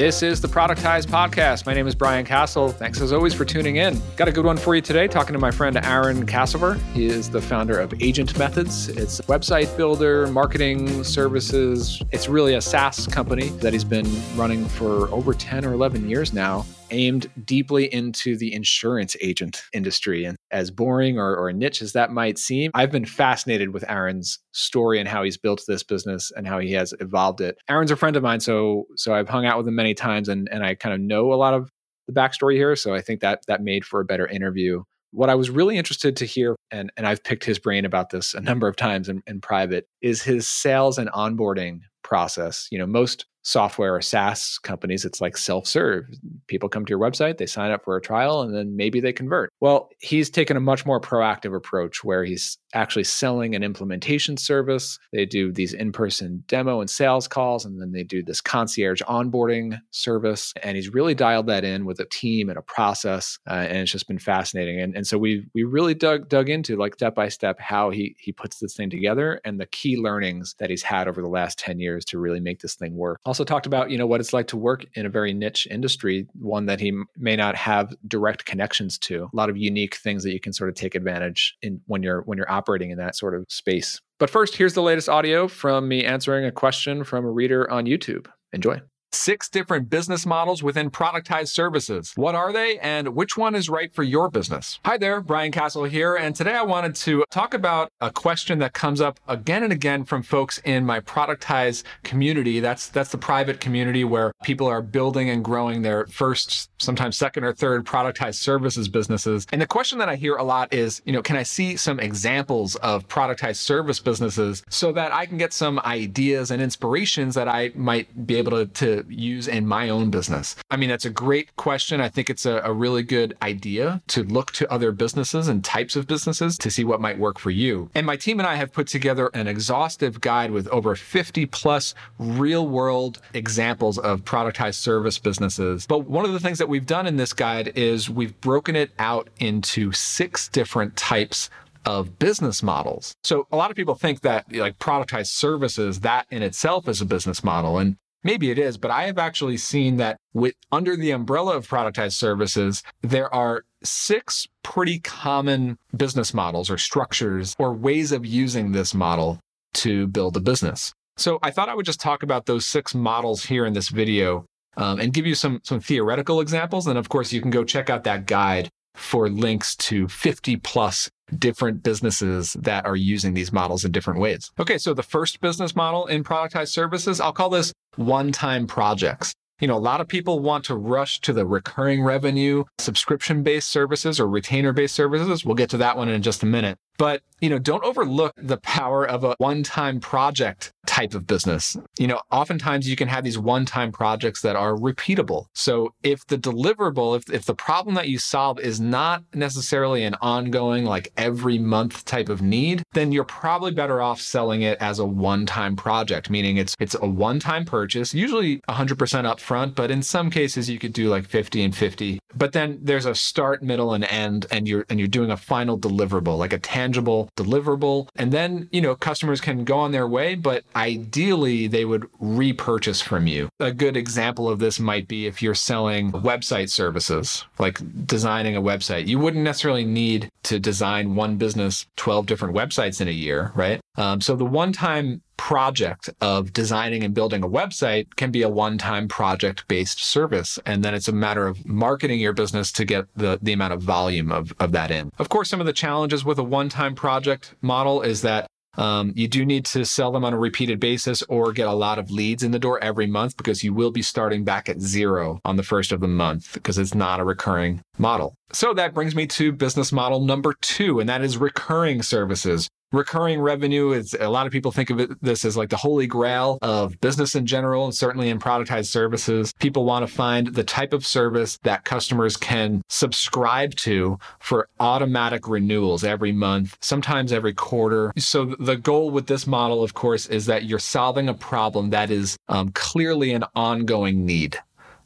This is the Productize Podcast. My name is Brian Casel. Thanks as always for tuning in. Got a good one for you today, talking to my friend Aaron Kassover. He is the founder of Agent Methods. It's a website builder, marketing services. It's really a SaaS company that he's been running for over 10 or 11 years now aimed deeply into the insurance agent industry. And as boring or, or niche as that might seem, I've been fascinated with Aaron's story and how he's built this business and how he has evolved it. Aaron's a friend of mine, so so I've hung out with him many times and, and I kind of know a lot of the backstory here. So I think that that made for a better interview. What I was really interested to hear, and, and I've picked his brain about this a number of times in, in private, is his sales and onboarding process. You know, most software or SaaS companies, it's like self serve. People come to your website, they sign up for a trial, and then maybe they convert. Well, he's taken a much more proactive approach where he's actually selling an implementation service. They do these in person demo and sales calls, and then they do this concierge onboarding service. And he's really dialed that in with a team and a process. Uh, and it's just been fascinating. And, and so we we really dug dug into like step by step how he he puts this thing together and the key learnings that he's had over the last 10 years to really make this thing work. Also talked about, you know, what it's like to work in a very niche industry, one that he may not have direct connections to. A lot of unique things that you can sort of take advantage in when you're when you're operating in that sort of space. But first, here's the latest audio from me answering a question from a reader on YouTube. Enjoy six different business models within productized services. What are they and which one is right for your business? Hi there, Brian Casel here, and today I wanted to talk about a question that comes up again and again from folks in my productized community. That's that's the private community where people are building and growing their first, sometimes second or third productized services businesses. And the question that I hear a lot is, you know, can I see some examples of productized service businesses so that I can get some ideas and inspirations that I might be able to, to use in my own business? I mean, that's a great question. I think it's a, a really good idea to look to other businesses and types of businesses to see what might work for you. And my team and I have put together an exhaustive guide with over 50 plus real world examples of productized service businesses. But one of the things that we've done in this guide is we've broken it out into six different types of business models. So a lot of people think that like productized services, that in itself is a business model. And Maybe it is, but I have actually seen that with under the umbrella of productized services, there are six pretty common business models or structures or ways of using this model to build a business. So I thought I would just talk about those six models here in this video um, and give you some some theoretical examples. And of course, you can go check out that guide for links to 50 plus different businesses that are using these models in different ways. Okay, so the first business model in productized services, I'll call this one time projects. You know, a lot of people want to rush to the recurring revenue, subscription based services or retainer based services. We'll get to that one in just a minute. But, you know, don't overlook the power of a one time project type of business. You know, oftentimes you can have these one time projects that are repeatable. So if the deliverable, if, if the problem that you solve is not necessarily an ongoing, like every month type of need, then you're probably better off selling it as a one time project, meaning it's, it's a one time purchase, usually 100% upfront, but in some cases you could do like 50 and 50. But then there's a start, middle, and end, and you're, and you're doing a final deliverable, like a tangible deliverable. And then, you know, customers can go on their way, but ideally they would repurchase from you. A good example of this might be if you're selling website services, like designing a website. You wouldn't necessarily need to design one business 12 different websites in a year, right? Um, so the one time project of designing and building a website can be a one-time project-based service. And then it's a matter of marketing your business to get the, the amount of volume of, of that in. Of course, some of the challenges with a one-time project model is that um, you do need to sell them on a repeated basis or get a lot of leads in the door every month because you will be starting back at zero on the first of the month because it's not a recurring model. So that brings me to business model number two, and that is recurring services recurring revenue is a lot of people think of it, this as like the holy grail of business in general and certainly in productized services. People want to find the type of service that customers can subscribe to for automatic renewals every month sometimes every quarter. So the goal with this model of course is that you're solving a problem that is um, clearly an ongoing need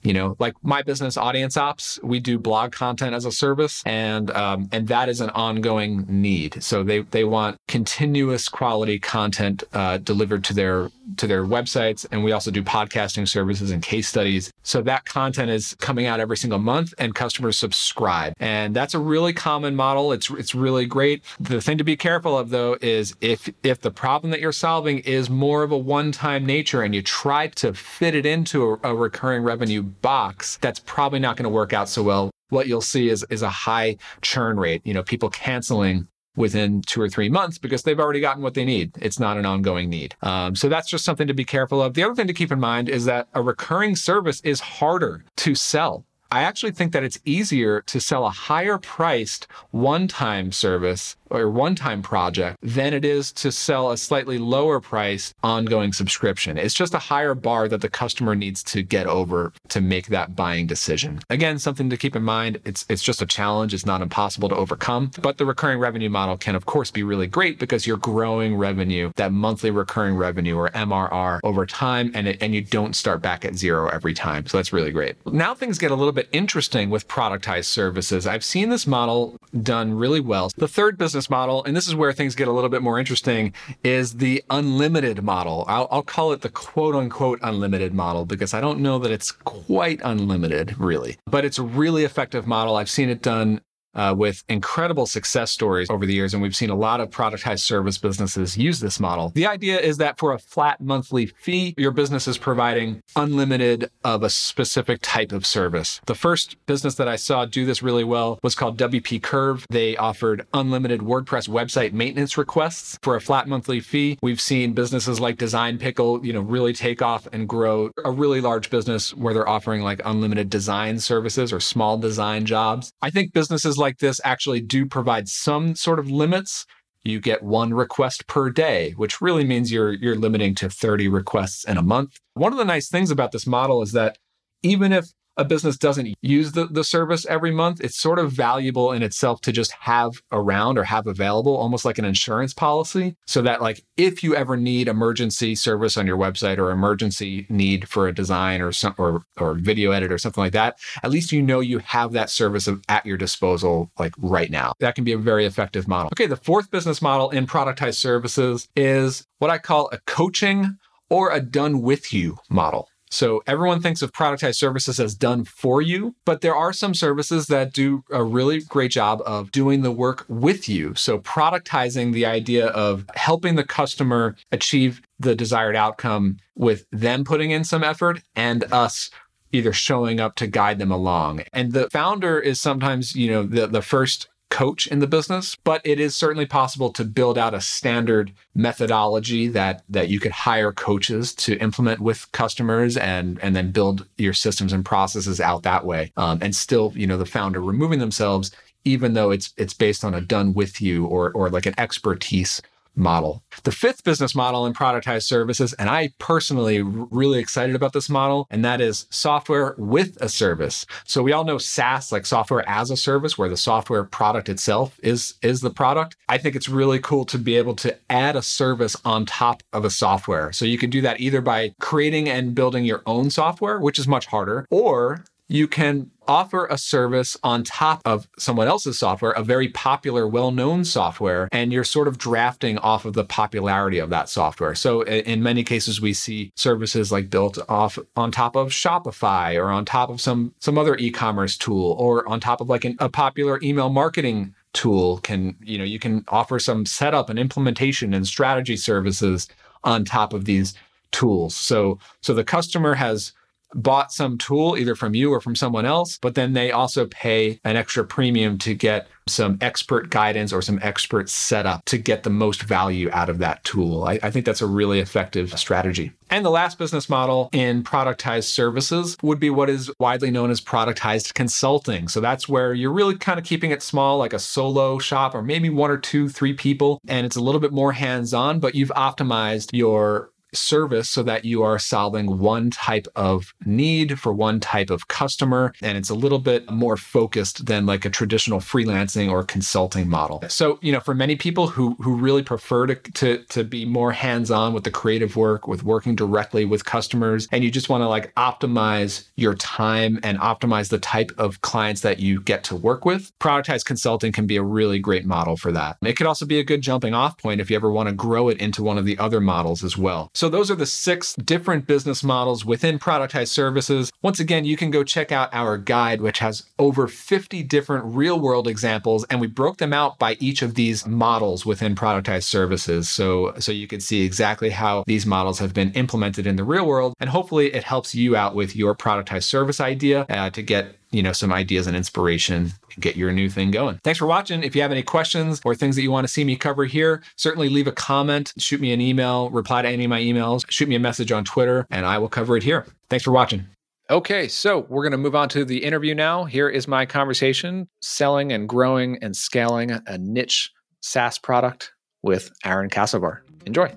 You know, like my business, Audience Ops, we do blog content as a service, and um, and that is an ongoing need. So they they want continuous quality content uh, delivered to their to their websites, and we also do podcasting services and case studies. So that content is coming out every single month, and customers subscribe, and that's a really common model. It's it's really great. The thing to be careful of though is if if the problem that you're solving is more of a one-time nature, and you try to fit it into a, a recurring revenue box, that's probably not going to work out so well. What you'll see is, is a high churn rate, you know, people canceling within two or three months because they've already gotten what they need. It's not an ongoing need. Um, so that's just something to be careful of. The other thing to keep in mind is that a recurring service is harder to sell I actually think that it's easier to sell a higher priced one time service or one time project than it is to sell a slightly lower priced ongoing subscription. It's just a higher bar that the customer needs to get over to make that buying decision. Again, something to keep in mind. It's, it's just a challenge. It's not impossible to overcome, but the recurring revenue model can of course be really great because you're growing revenue, that monthly recurring revenue or MRR over time and, it, and you don't start back at zero every time. So that's really great. Now things get a little bit interesting with productized services. I've seen this model done really well. The third business model, and this is where things get a little bit more interesting, is the unlimited model. I'll, I'll call it the quote unquote unlimited model because I don't know that it's quite unlimited, really. But it's a really effective model. I've seen it done uh, with incredible success stories over the years. And we've seen a lot of productized service businesses use this model. The idea is that for a flat monthly fee, your business is providing unlimited of a specific type of service. The first business that I saw do this really well was called WP Curve. They offered unlimited WordPress website maintenance requests for a flat monthly fee. We've seen businesses like Design Pickle, you know, really take off and grow a really large business where they're offering like unlimited design services or small design jobs. I think businesses like this actually do provide some sort of limits. You get one request per day, which really means you're you're limiting to 30 requests in a month. One of the nice things about this model is that even if a business doesn't use the, the service every month, it's sort of valuable in itself to just have around or have available, almost like an insurance policy. So that, like, if you ever need emergency service on your website or emergency need for a design or some or, or video edit or something like that, at least you know you have that service of, at your disposal, like right now. That can be a very effective model. Okay, the fourth business model in productized services is what I call a coaching or a done with you model. So everyone thinks of productized services as done for you, but there are some services that do a really great job of doing the work with you. So productizing the idea of helping the customer achieve the desired outcome with them putting in some effort and us either showing up to guide them along. And the founder is sometimes, you know, the, the first coach in the business, but it is certainly possible to build out a standard methodology that that you could hire coaches to implement with customers and and then build your systems and processes out that way. Um, and still, you know, the founder removing themselves even though it's it's based on a done with you or or like an expertise model. The fifth business model in productized services, and I personally really excited about this model, and that is software with a service. So we all know SaaS, like software as a service, where the software product itself is is the product. I think it's really cool to be able to add a service on top of a software. So you can do that either by creating and building your own software, which is much harder, or you can offer a service on top of someone else's software, a very popular, well known software, and you're sort of drafting off of the popularity of that software. So, in many cases, we see services like built off on top of Shopify or on top of some, some other e commerce tool or on top of like an, a popular email marketing tool can you know you can offer some setup and implementation and strategy services on top of these tools so so the customer has bought some tool either from you or from someone else, but then they also pay an extra premium to get some expert guidance or some expert setup to get the most value out of that tool. I, I, think that's a really effective strategy. And the last business model in productized services would be what is widely known as productized consulting. So that's where you're really kind of keeping it small, like a solo shop or maybe one or two, three people, and it's a little bit more hands on, but you've optimized your service so that you are solving one type of need for one type of customer. And it's a little bit more focused than like a traditional freelancing or consulting model. So, you know, for many people who who really prefer to to, to be more hands-on with the creative work, with working directly with customers, and you just want to like optimize your time and optimize the type of clients that you get to work with, productized consulting can be a really great model for that. It could also be a good jumping off point if you ever want to grow it into one of the other models as well. So those are the six different business models within productized services. Once again, you can go check out our guide, which has over 50 different real world examples, and we broke them out by each of these models within productized services. So, so you can see exactly how these models have been implemented in the real world. And hopefully it helps you out with your productized service idea uh, to get you know some ideas and inspiration get your new thing going thanks for watching if you have any questions or things that you want to see me cover here certainly leave a comment shoot me an email reply to any of my emails shoot me a message on twitter and i will cover it here thanks for watching Okay, so we're going to move on to the interview now. Here is my conversation selling and growing and scaling a niche SaaS product with Aaron Kassover. Enjoy.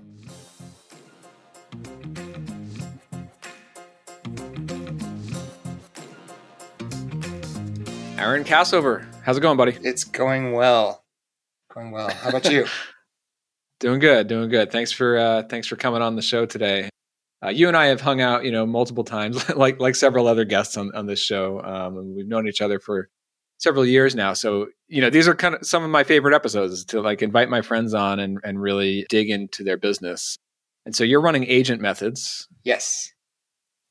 Aaron Kassover, how's it going, buddy? It's going well. Going well. How about you? doing good, doing good. Thanks for uh, thanks for coming on the show today. Uh, you and I have hung out, you know, multiple times, like like several other guests on on this show, um, and we've known each other for several years now. So, you know, these are kind of some of my favorite episodes to like invite my friends on and and really dig into their business. And so, you're running Agent Methods, yes.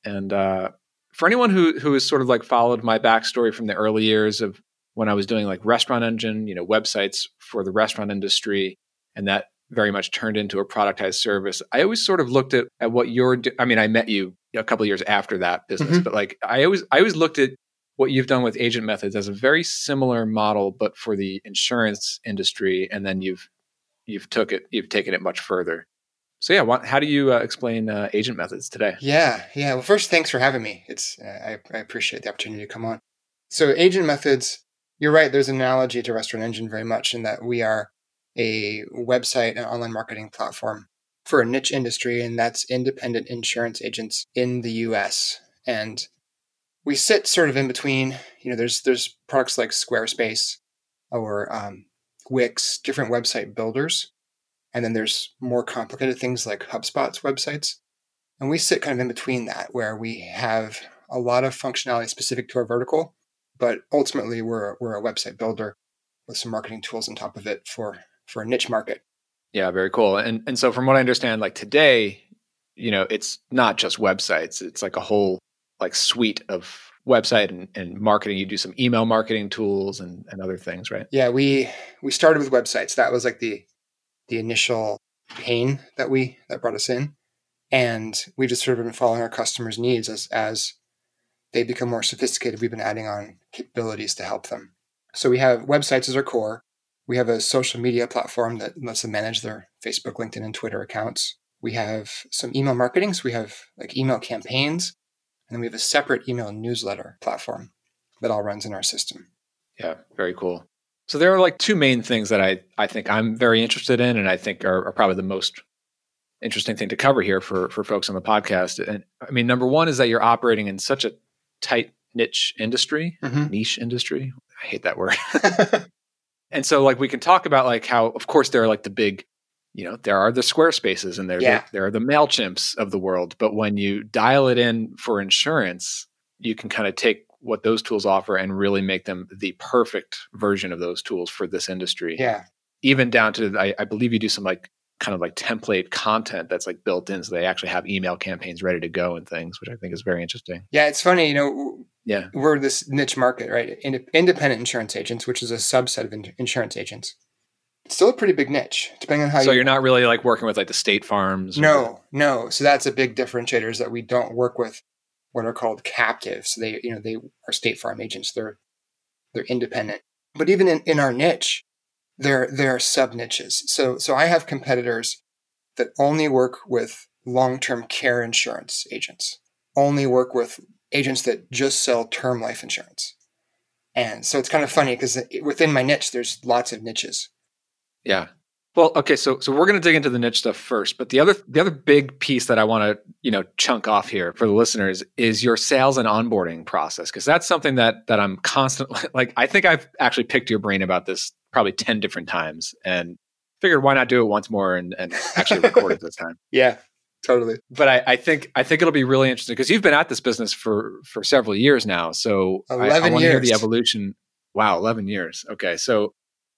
And uh, for anyone who who has sort of like followed my backstory from the early years of when I was doing like Restaurant Engine, you know, websites for the restaurant industry, and that very much turned into a productized service. I always sort of looked at at what you're. Do- I mean, I met you a couple years after that business, mm-hmm. but like I always I always looked at what you've done with agent methods as a very similar model, but for the insurance industry, and then you've you've took it you've taken it much further. So yeah, what, how do you uh, explain uh, agent methods today? Yeah, yeah. Well, first, thanks for having me. It's uh, I, I, appreciate the opportunity to come on. So agent methods, you're right. There's an analogy to Restaurant Engine very much in that we are a website and online marketing platform for a niche industry, and that's independent insurance agents in the U.S. And we sit sort of in between. You know, there's there's products like Squarespace or um, Wix, different website builders and then there's more complicated things like HubSpot's websites. And we sit kind of in between that, where we have a lot of functionality specific to our vertical, but ultimately we're, we're a website builder with some marketing tools on top of it for, for a niche market. Yeah, very cool. And and so from what I understand, like today, you know, it's not just websites. It's like a whole like suite of website and, and marketing. You do some email marketing tools and, and other things, right? Yeah, we we started with websites. That was like the the initial pain that we that brought us in. And we just sort of been following our customers needs as as they become more sophisticated we've been adding on capabilities to help them. So we have websites as our core. We have a social media platform that lets them manage their facebook linkedin and twitter accounts. We have some email marketing so we have like email campaigns. And then we have a separate email newsletter platform that all runs in our system. Yeah very cool so there are like two main things that I, I think I'm very interested in and I think are, are probably the most interesting thing to cover here for, for folks on the podcast. And I mean, number one is that you're operating in such a tight niche industry, mm-hmm. niche industry. I hate that word. and so like we can talk about like how, of course, there are like the big, you know, there are the Squarespaces and there, yeah. there, there are the MailChimps of the world. But when you dial it in for insurance, you can kind of take what those tools offer and really make them the perfect version of those tools for this industry. Yeah. Even down to, I, I believe you do some like kind of like template content that's like built in so they actually have email campaigns ready to go and things which i think is very interesting. Yeah it's funny you know yeah. we're this niche market right? Independent insurance agents which is a subset of insurance agents. It's still a pretty big niche depending on how so you you're not really like working with like the state farms no no. So that's a big differentiator is that we don't work with what are called captives. They, you know, they are state farm agents. They're they're independent. But even in, in our niche, there there are sub niches. So so I have competitors that only work with long term care insurance agents, only work with agents that just sell term life insurance. And so it's kind of funny because within my niche, there's lots of niches. Yeah. Well, okay, so so we're going to dig into the niche stuff first, but the other the other big piece that I want to you know chunk off here for the listeners is your sales and onboarding process because that's something that that I'm constantly like. I think I've actually picked your brain about this probably ten different times, and figured why not do it once more and, and actually record it this time. Yeah, totally. But I, I think I think it'll be really interesting because you've been at this business for for several years now. So eleven I, I to hear years. the evolution. Wow, eleven years. Okay, so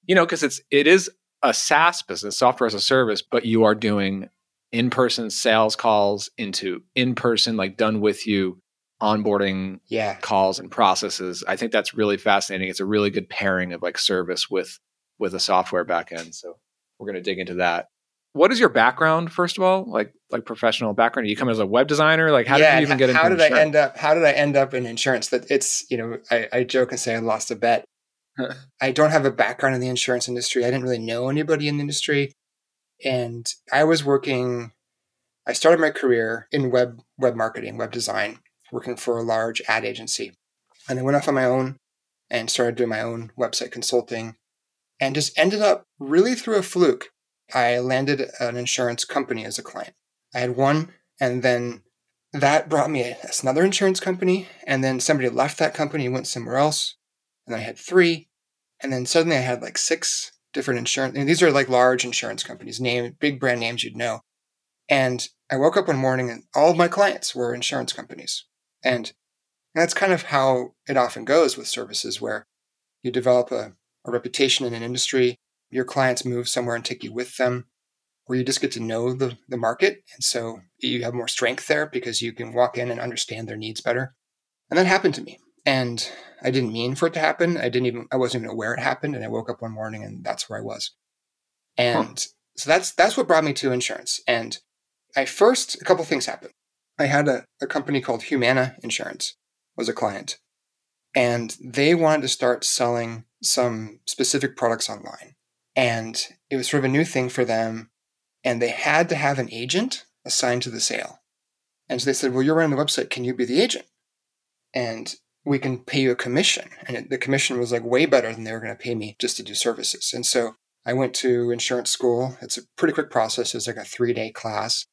you know because it's it is a SaaS business, software as a service, but you are doing in person sales calls into in person, like done with you onboarding Yeah, calls and processes. I think that's really fascinating. It's a really good pairing of like service with with a software backend. So we're going to dig into that. What is your background, first of all? Like like professional background? Do you come as a web designer? Like how yeah. did you even get into how did I end up? How did I end up in insurance? That it's you know I, I joke and say I lost a bet. I don't have a background in the insurance industry. I didn't really know anybody in the industry, and I was working. I started my career in web web marketing, web design, working for a large ad agency, and I went off on my own and started doing my own website consulting, and just ended up really through a fluke. I landed an insurance company as a client. I had one, and then that brought me another insurance company, and then somebody left that company and went somewhere else, and I had three, and then suddenly I had like six different insurance. And these are like large insurance companies, name big brand names you'd know. And I woke up one morning and all of my clients were insurance companies, and that's kind of how it often goes with services, where you develop a, a reputation in an industry, your clients move somewhere and take you with them, or you just get to know the, the market. And so you have more strength there because you can walk in and understand their needs better. And that happened to me. And I didn't mean for it to happen. I didn't even I wasn't even aware it happened. And I woke up one morning and that's where I was. And so that's that's what brought me to insurance. And I first a couple things happened. I had a, a company called Humana Insurance was a client. And they wanted to start selling some specific products online. And it was sort of a new thing for them. And they had to have an agent assigned to the sale. And so they said, Well, you're running the website. Can you be the agent? And we can pay you a commission. And it, the commission was like way better than they were going to pay me just to do services. And so I went to insurance school. It's a pretty quick process. It was like a three day class.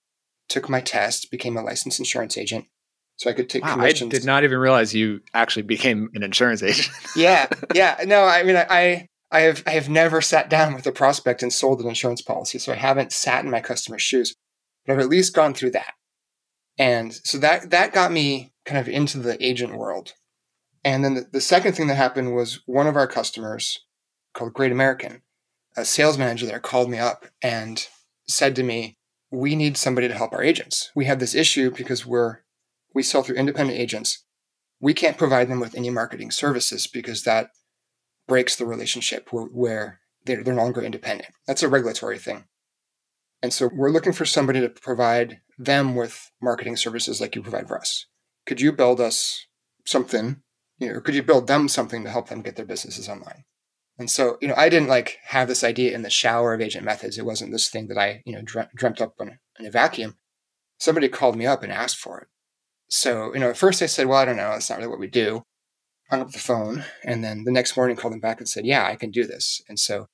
Took my test, became a licensed insurance agent. So I could take Wow, I did not even realize you actually became an insurance agent. yeah, yeah. No, I mean, I, I have, I have never sat down with a prospect and sold an insurance policy, so I haven't sat in my customer's shoes, but I've at least gone through that. And so that that got me kind of into the agent world. And then the, the second thing that happened was one of our customers called Great American, a sales manager there called me up and said to me, "We need somebody to help our agents. We have this issue because we're we sell through independent agents. We can't provide them with any marketing services because that breaks the relationship where, where they're, they're no longer independent. That's a regulatory thing. And so we're looking for somebody to provide them with marketing services like you provide for us. Could you build us something, you know, could you build them something to help them get their businesses online? And so, you know, I didn't like have this idea in the shower of agent methods. It wasn't this thing that I, you know, dreamt, up in, in a vacuum. Somebody called me up and asked for it. So, you know, at first I said, well, I don't know. That's not really what we do. Hung up the phone. And then the next morning called him back and said, yeah, I can do this. And so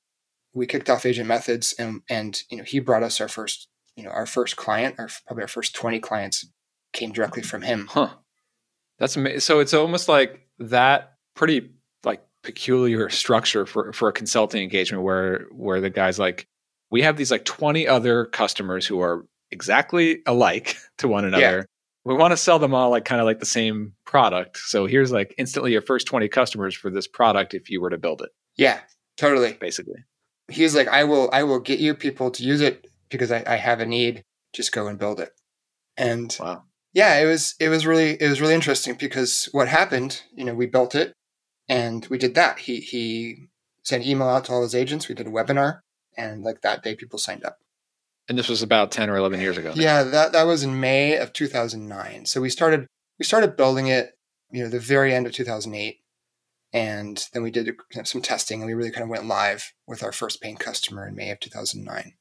we kicked off Agent Methods and, and, you know, he brought us our first, you know, our first client, our probably our first 20 clients came directly from him. Huh. That's amazing. So it's almost like that pretty like peculiar structure for for a consulting engagement where where the guy's like, we have these like 20 other customers who are exactly alike to one another. We want to sell them all like kind of like the same product. So here's like instantly your first 20 customers for this product if you were to build it, Yeah, totally. basically. He's like, I will, I will get you people to use it because I, I have a need. Just go and build it. And Wow. Yeah, it was it was really it was really interesting because what happened, you know, we built it and we did that. He he sent email out to all his agents. We did a webinar, and like that day, people signed up. And this was about 10 or 11 years ago. Yeah, that that was in May of 2009. So we started we started building it, you know, the very end of 2008, and then we did some testing, and we really kind of went live with our first paying customer in May of 2009.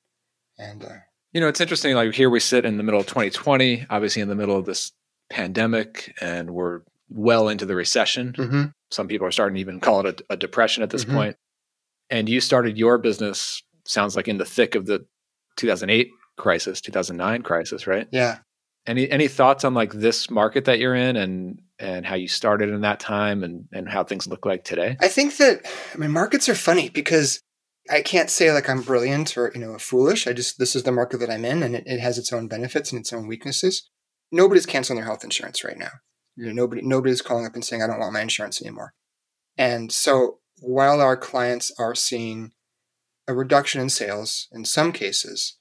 And uh, You know, it's interesting. Like here we sit in the middle of 2020, obviously in the middle of this pandemic, and we're well into the recession. mhm. Some people are starting to even call it a, a depression at this Mhm. point. And you started your business sounds like in the thick of the 2008 crisis, 2009 crisis, right? Yeah. Any any thoughts on like this market that you're in and and how you started in that time and and how things look like today? I think that I mean markets are funny because I can't say like I'm brilliant or you know foolish. I just this is the market that I'm in, and it, it has its own benefits and its own weaknesses. Nobody's canceling their health insurance right now. You know, nobody nobody's calling up and saying I don't want my insurance anymore. And so while our clients are seeing a reduction in sales in some cases,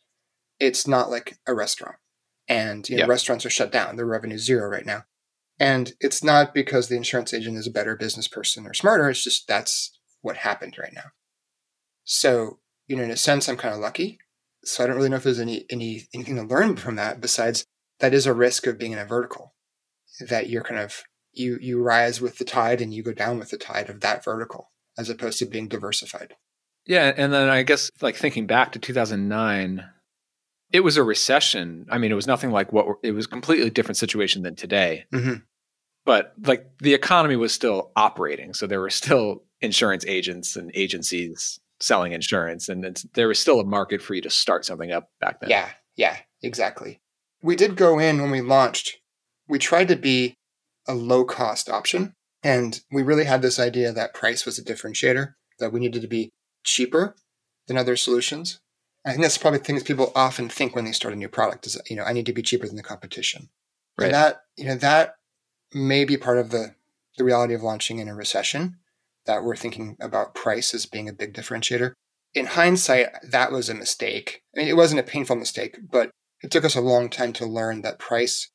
it's not like a restaurant. And you know, yep. restaurants are shut down; their revenue zero right now. And it's not because the insurance agent is a better business person or smarter. It's just that's what happened right now. So, you know, in a sense, I'm kind of lucky. So I don't really know if there's any, any anything to learn from that besides that is a risk of being in a vertical that you're kind of you you rise with the tide and you go down with the tide of that vertical as opposed to being diversified. Yeah, and then I guess like thinking back to 2009, it was a recession. I mean, it was nothing like what it was completely different situation than today. Mm-hmm. But like the economy was still operating, so there were still insurance agents and agencies selling insurance, and there was still a market for you to start something up back then. Yeah, yeah, exactly. We did go in when we launched. We tried to be a low cost option, and we really had this idea that price was a differentiator, that we needed to be cheaper than other solutions. I think that's probably things people often think when they start a new product is, you know, I need to be cheaper than the competition. Right. And that, you know, that may be part of the, the reality of launching in a recession, that we're thinking about price as being a big differentiator. In hindsight, that was a mistake. I mean, it wasn't a painful mistake, but it took us a long time to learn that price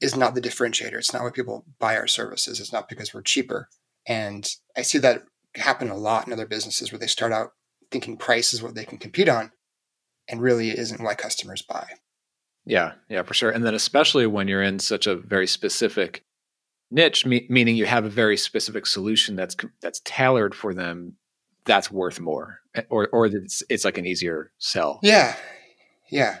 is not the differentiator. It's not why people buy our services. It's not because we're cheaper. And I see that happen a lot in other businesses where they start out thinking price is what they can compete on and really isn't why customers buy. Yeah, yeah, for sure. And then especially when you're in such a very specific niche, me- meaning you have a very specific solution that's that's tailored for them, that's worth more, eh, or or it's it's like an easier sell. Yeah, yeah.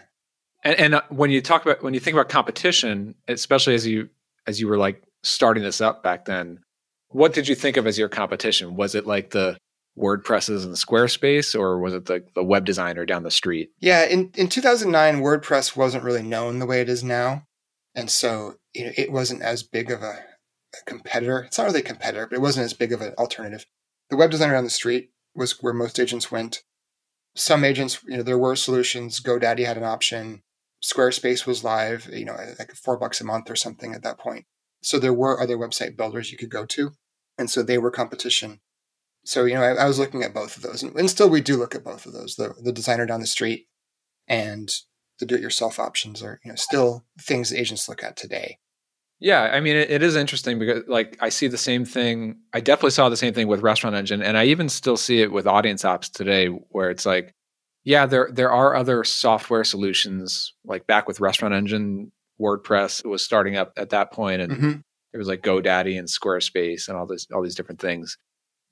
And, and uh, when you talk about when you think about competition, especially as you as you were like starting this up back then, what did you think of as your competition? Was it like the WordPresses and the Squarespace, or was it the, the web designer down the street? Yeah, in, in 2009, WordPress wasn't really known the way it is now. And so you know, it wasn't as big of a, a competitor. It's not really a competitor, but it wasn't as big of an alternative. The web designer down the street was where most agents went. Some agents, you know, there were solutions. GoDaddy had an option. Squarespace was live, you know, like four bucks a month or something at that point. So there were other website builders you could go to. And so they were competition. So, you know, I, I was looking at both of those. And, and, still we do look at both of those. The, the designer down the street and the do-it-yourself options are, you know, still things agents look at today. Yeah, I mean, it, it is interesting because, like, I see the same thing. I definitely saw the same thing with Restaurant Engine, and I even still see it with Audience Ops today, where it's like, yeah, there there are other software solutions. Like back with Restaurant Engine, WordPress was starting up at that point, and mm-hmm. there was like GoDaddy and Squarespace and all this all these different things.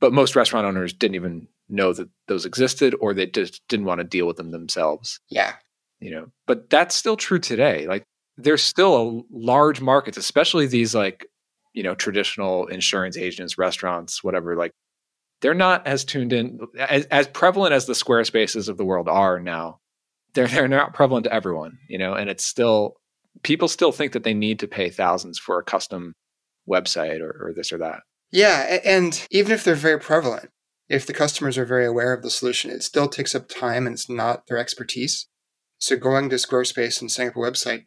But most restaurant owners didn't even know that those existed, or they just didn't want to deal with them themselves. Yeah, you know. But that's still true today. Like there's still a large markets, especially these like you know traditional insurance agents, restaurants, whatever. Like they're not as tuned in as, as prevalent as the Squarespaces of the world are now. They're they're not prevalent to everyone, you know, and it's still people still think that they need to pay thousands for a custom website or, or this or that. Yeah, and even if they're very prevalent, if the customers are very aware of the solution, it still takes up time and it's not their expertise. So going to Squarespace and setting up a website,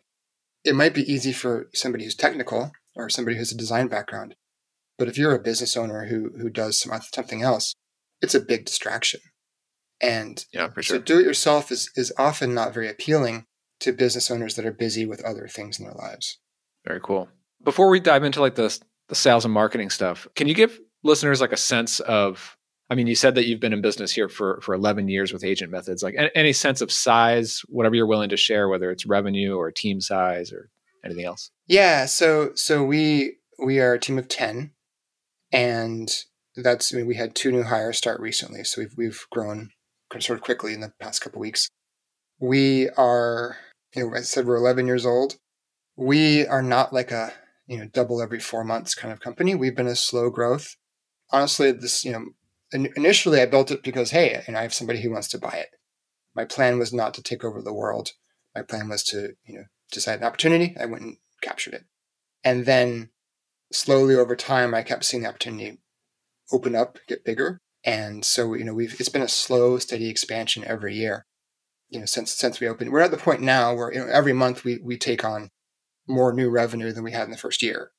it might be easy for somebody who's technical or somebody who has a design background. But if you're a business owner who who does some, something else, it's a big distraction. And yeah, for sure. so do it yourself is is often not very appealing to business owners that are busy with other things in their lives. Very cool. Before we dive into like the the sales and marketing stuff, can you give listeners like a sense of I mean, you said that you've been in business here for for 11 years with agent methods. Like any sense of size, whatever you're willing to share, whether it's revenue or team size or anything else. Yeah, so so we we are a team of 10 and that's I mean, we had two new hires start recently, so we've we've grown sort of quickly in the past couple weeks. We are, you know, I said, we're 11 years old. We are not like a you know double every four months kind of company. We've been a slow growth. Honestly, this you know initially I built it because hey, and I have somebody who wants to buy it, my plan was not to take over the world. My plan was to, you know, decide an opportunity. I went and captured it. And then slowly over time, I kept seeing the opportunity open up, get bigger. And so, you know, we've, it's been a slow, steady expansion every year, you know, since, since we opened. We're at the point now where, you know, every month we, we take on more new revenue than we had in the first year.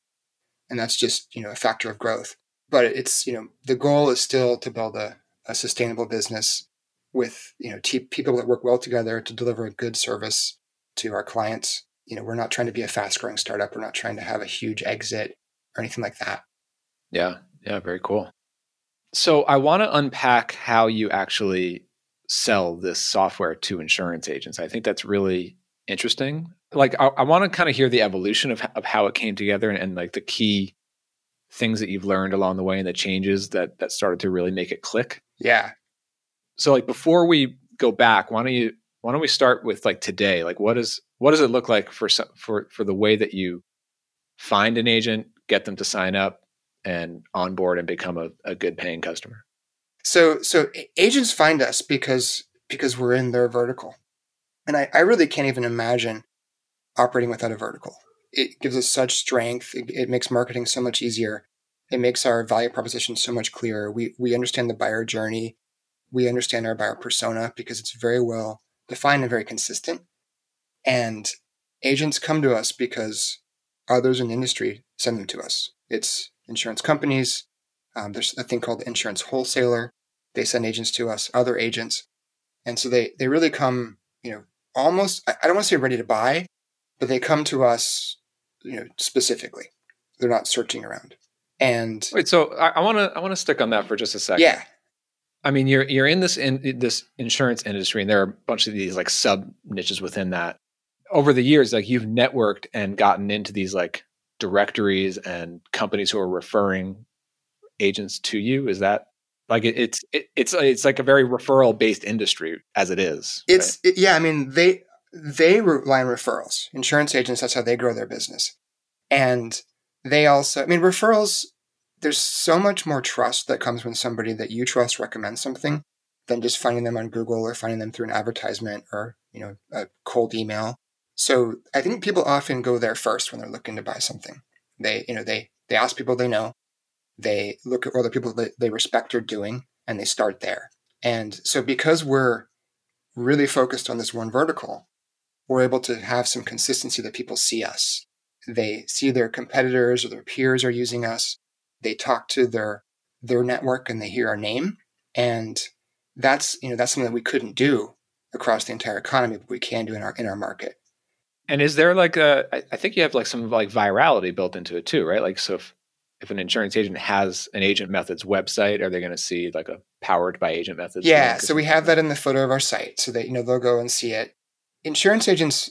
And that's just, you know, a factor of growth. But it's, you know, the goal is still to build a, a sustainable business with, you know, t- people that work well together to deliver a good service to our clients. You know, we're not trying to be a fast growing startup. We're not trying to have a huge exit or anything like that. Yeah. Yeah. Very cool. So I want to unpack how you actually sell this software to insurance agents. I think that's really interesting. Like, I, I want to kind of hear the evolution of, of how it came together and, and like the key things that you've learned along the way and the changes that that started to really make it click. Yeah. So, like, before we go back, why don't you why don't we start with like today? Like, what is what does it look like for some for for the way that you find an agent, get them to sign up, and onboard and become a, a good paying customer? So so agents find us because because we're in their vertical. And I, I really can't even imagine operating without a vertical. It gives us such strength. It, it makes marketing so much easier. It makes our value proposition so much clearer. We we understand the buyer journey. We understand our buyer persona because it's very well defined and very consistent. And agents come to us because others in the industry send them to us. It's insurance companies. Um, there's a thing called the insurance wholesaler. They send agents to us, other agents. And so they, they really come, you know, almost, I don't want to say ready to buy, but they come to us, you know, specifically. They're not searching around. And wait, so I want to I want to stick on that for just a second. Yeah. I mean, you're you're in this in this insurance industry, and there are a bunch of these like sub niches within that. Over the years, like you've networked and gotten into these like directories and companies who are referring agents to you. Is that like it, it's it, it's it's like a very referral based industry as it is. It's right? it, yeah. I mean they they rely on referrals. Insurance agents that's how they grow their business, and they also. I mean referrals. There's so much more trust that comes when somebody that you trust recommends something than just finding them on Google or finding them through an advertisement or you know a cold email. So I think people often go there first when they're looking to buy something. They you know they they ask people they know they look at other people that they respect are doing and they start there. And so because we're really focused on this one vertical, we're able to have some consistency that people see us. They see their competitors or their peers are using us. They talk to their their network and they hear our name. And that's you know that's something that we couldn't do across the entire economy, but we can do in our in our market. And is there like a? I think you have like some like virality built into it too, right? Like so, if if an insurance agent has an agent methods website are they going to see like a powered by agent methods yeah so we have that in the footer of our site so that you know they'll go and see it insurance agents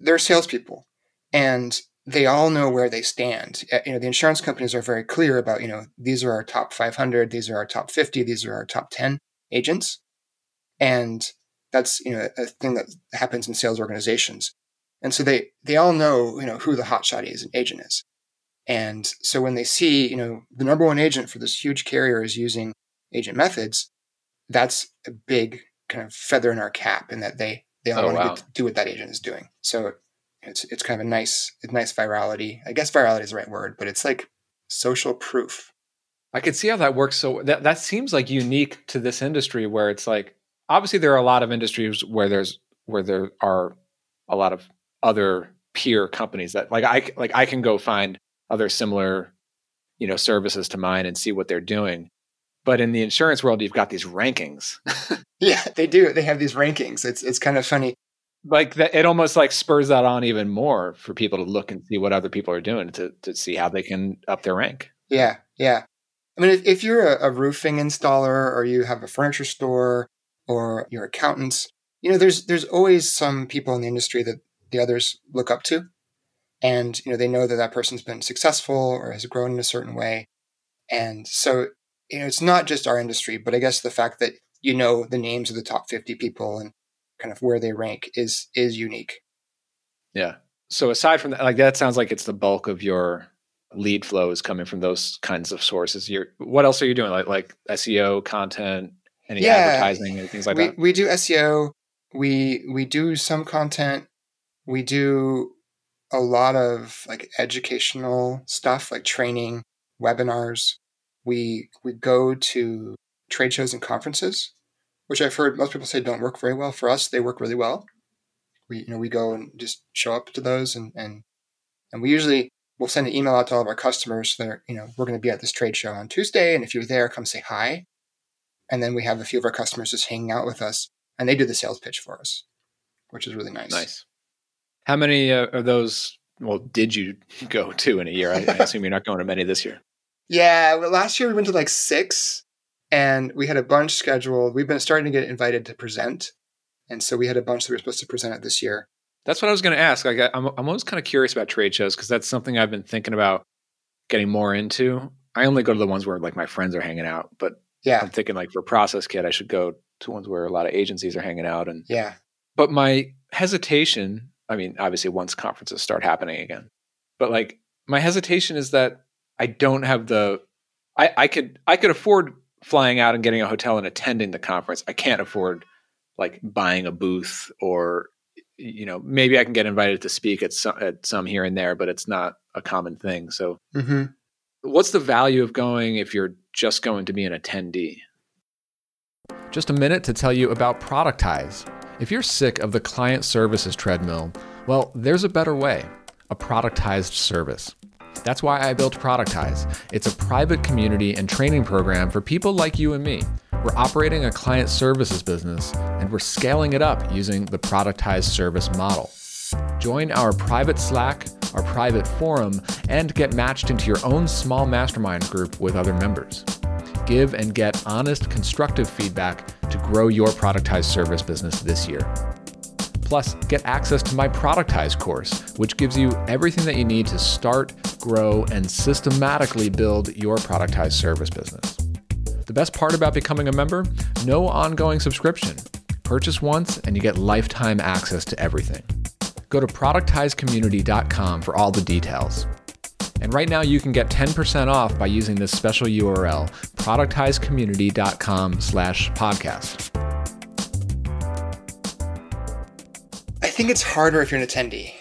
they're salespeople and they all know where they stand. Uh, you know the insurance companies are very clear about you know these are our top 500 these are our top 50 these are our top 10 agents. And that's you know a thing that happens in sales organizations. And so they they all know you know who the hotshot is agent is. And so when they see, you know, the number one agent for this huge carrier is using agent methods, that's a big kind of feather in our cap in that they they all oh, want wow. to do what that agent is doing. So it's it's kind of a nice a nice virality. I guess virality is the right word, but it's like social proof. I could see how that works. So that that seems like unique to this industry where it's like obviously there are a lot of industries where there's where there are a lot of other peer companies that like I like I can go find other similar, you know, services to mine and see what they're doing. But in the insurance world, you've got these rankings. yeah, they do. They have these rankings. It's it's kind of funny. Like that, it almost like spurs that on even more for people to look and see what other people are doing to to see how they can up their rank. Yeah, yeah. I mean, if, if you're a, a roofing installer or you have a furniture store or your accountants, you know, there's there's always some people in the industry that the others look up to and you know they know that that person's been successful or has grown in a certain way and so you know it's not just our industry but i guess the fact that you know the names of the top 50 people and kind of where they rank is is unique. Yeah. So aside from that like that sounds like it's the bulk of your lead flow is coming from those kinds of sources. You're what else are you doing? Like like seo content any yeah, advertising and things like we, that? we do seo we we do some content. We do a lot of like educational stuff, like training, webinars. We we go to trade shows and conferences, which I've heard most people say don't work very well. For us, they work really well. We you know we go and just show up to those and and and we usually we'll send an email out to all of our customers that you know we're going to be at this trade show on Tuesday, and if you're there, come say hi. And then we have a few of our customers just hanging out with us, and they do the sales pitch for us, which is really nice. Nice. How many uh, of those? Well, did you go to in a year? I, I assume you're not going to many this year. Yeah, well, last year we went to like six, and we had a bunch scheduled. We've been starting to get invited to present, and so we had a bunch that we were supposed to present at this year. That's what I was going to ask. Like, I'm I'm always kind of curious about trade shows because that's something I've been thinking about getting more into. I only go to the ones where like my friends are hanging out, but Yeah, I'm thinking like for Process Kit, I should go to ones where a lot of agencies are hanging out. And yeah, but my hesitation, I mean, obviously once conferences start happening again, but like my hesitation is that I don't have the, I, I could I could afford flying out and getting a hotel and attending the conference. I can't afford like buying a booth or you know maybe I can get invited to speak at some at some here and there, but it's not a common thing. So hmm what's the value of going if you're just going to be an attendee? Just a minute to tell you about Productize. If you're sick of the client services treadmill, well, there's a better way a productized service. That's why I built Productize. It's a private community and training program for people like you and me. We're operating a client services business and we're scaling it up using the productized service model. Join our private Slack, our private forum, and get matched into your own small mastermind group with other members. Give and get honest, constructive feedback to grow your productized service business this year. Plus, get access to my Productize course, which gives you everything that you need to start, grow, and systematically build your productized service business. The best part about becoming a member? No ongoing subscription. Purchase once and you get lifetime access to everything. Go to productizecommunity.com for all the details. And right now you can get 10% off by using this special URL, productizecommunity.com slash podcast. Think it's harder if you're an attendee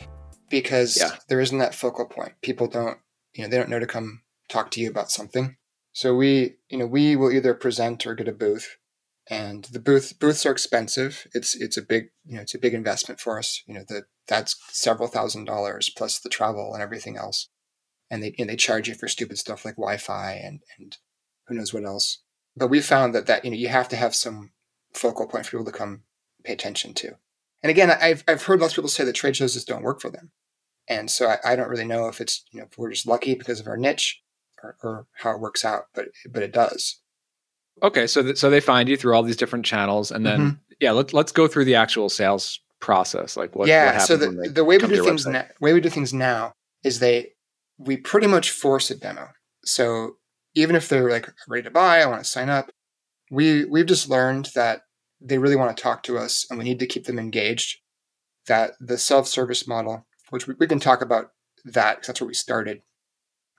because Yeah. there isn't that focal point. People don't, you know, they don't know to come talk to you about something. So we, you know, we will either present or get a booth, and the booth booths are expensive. It's it's a big, you know, it's a big investment for us. You know, that that's several thousand dollars plus the travel and everything else, and they and they charge you for stupid stuff like Wi-Fi and and who knows what else. But we found that that you know you have to have some focal point for people to come pay attention to. And again, I've I've heard lots of people say that trade shows just don't work for them, and so I, I don't really know if it's you know if we're just lucky because of our niche, or, or how it works out, but but it does. Okay, so th- so they find you through all these different channels, and then Mhm. yeah, let's let's go through the actual sales process. Like what? yeah. what happens so the the way we do things now, way we do things now is they we pretty much force a demo. So even if they're like ready to buy, I want to sign up. We we've just learned that they really want to talk to us, and we need to keep them engaged. That the self service model, which we, we can talk about that because that's where we started.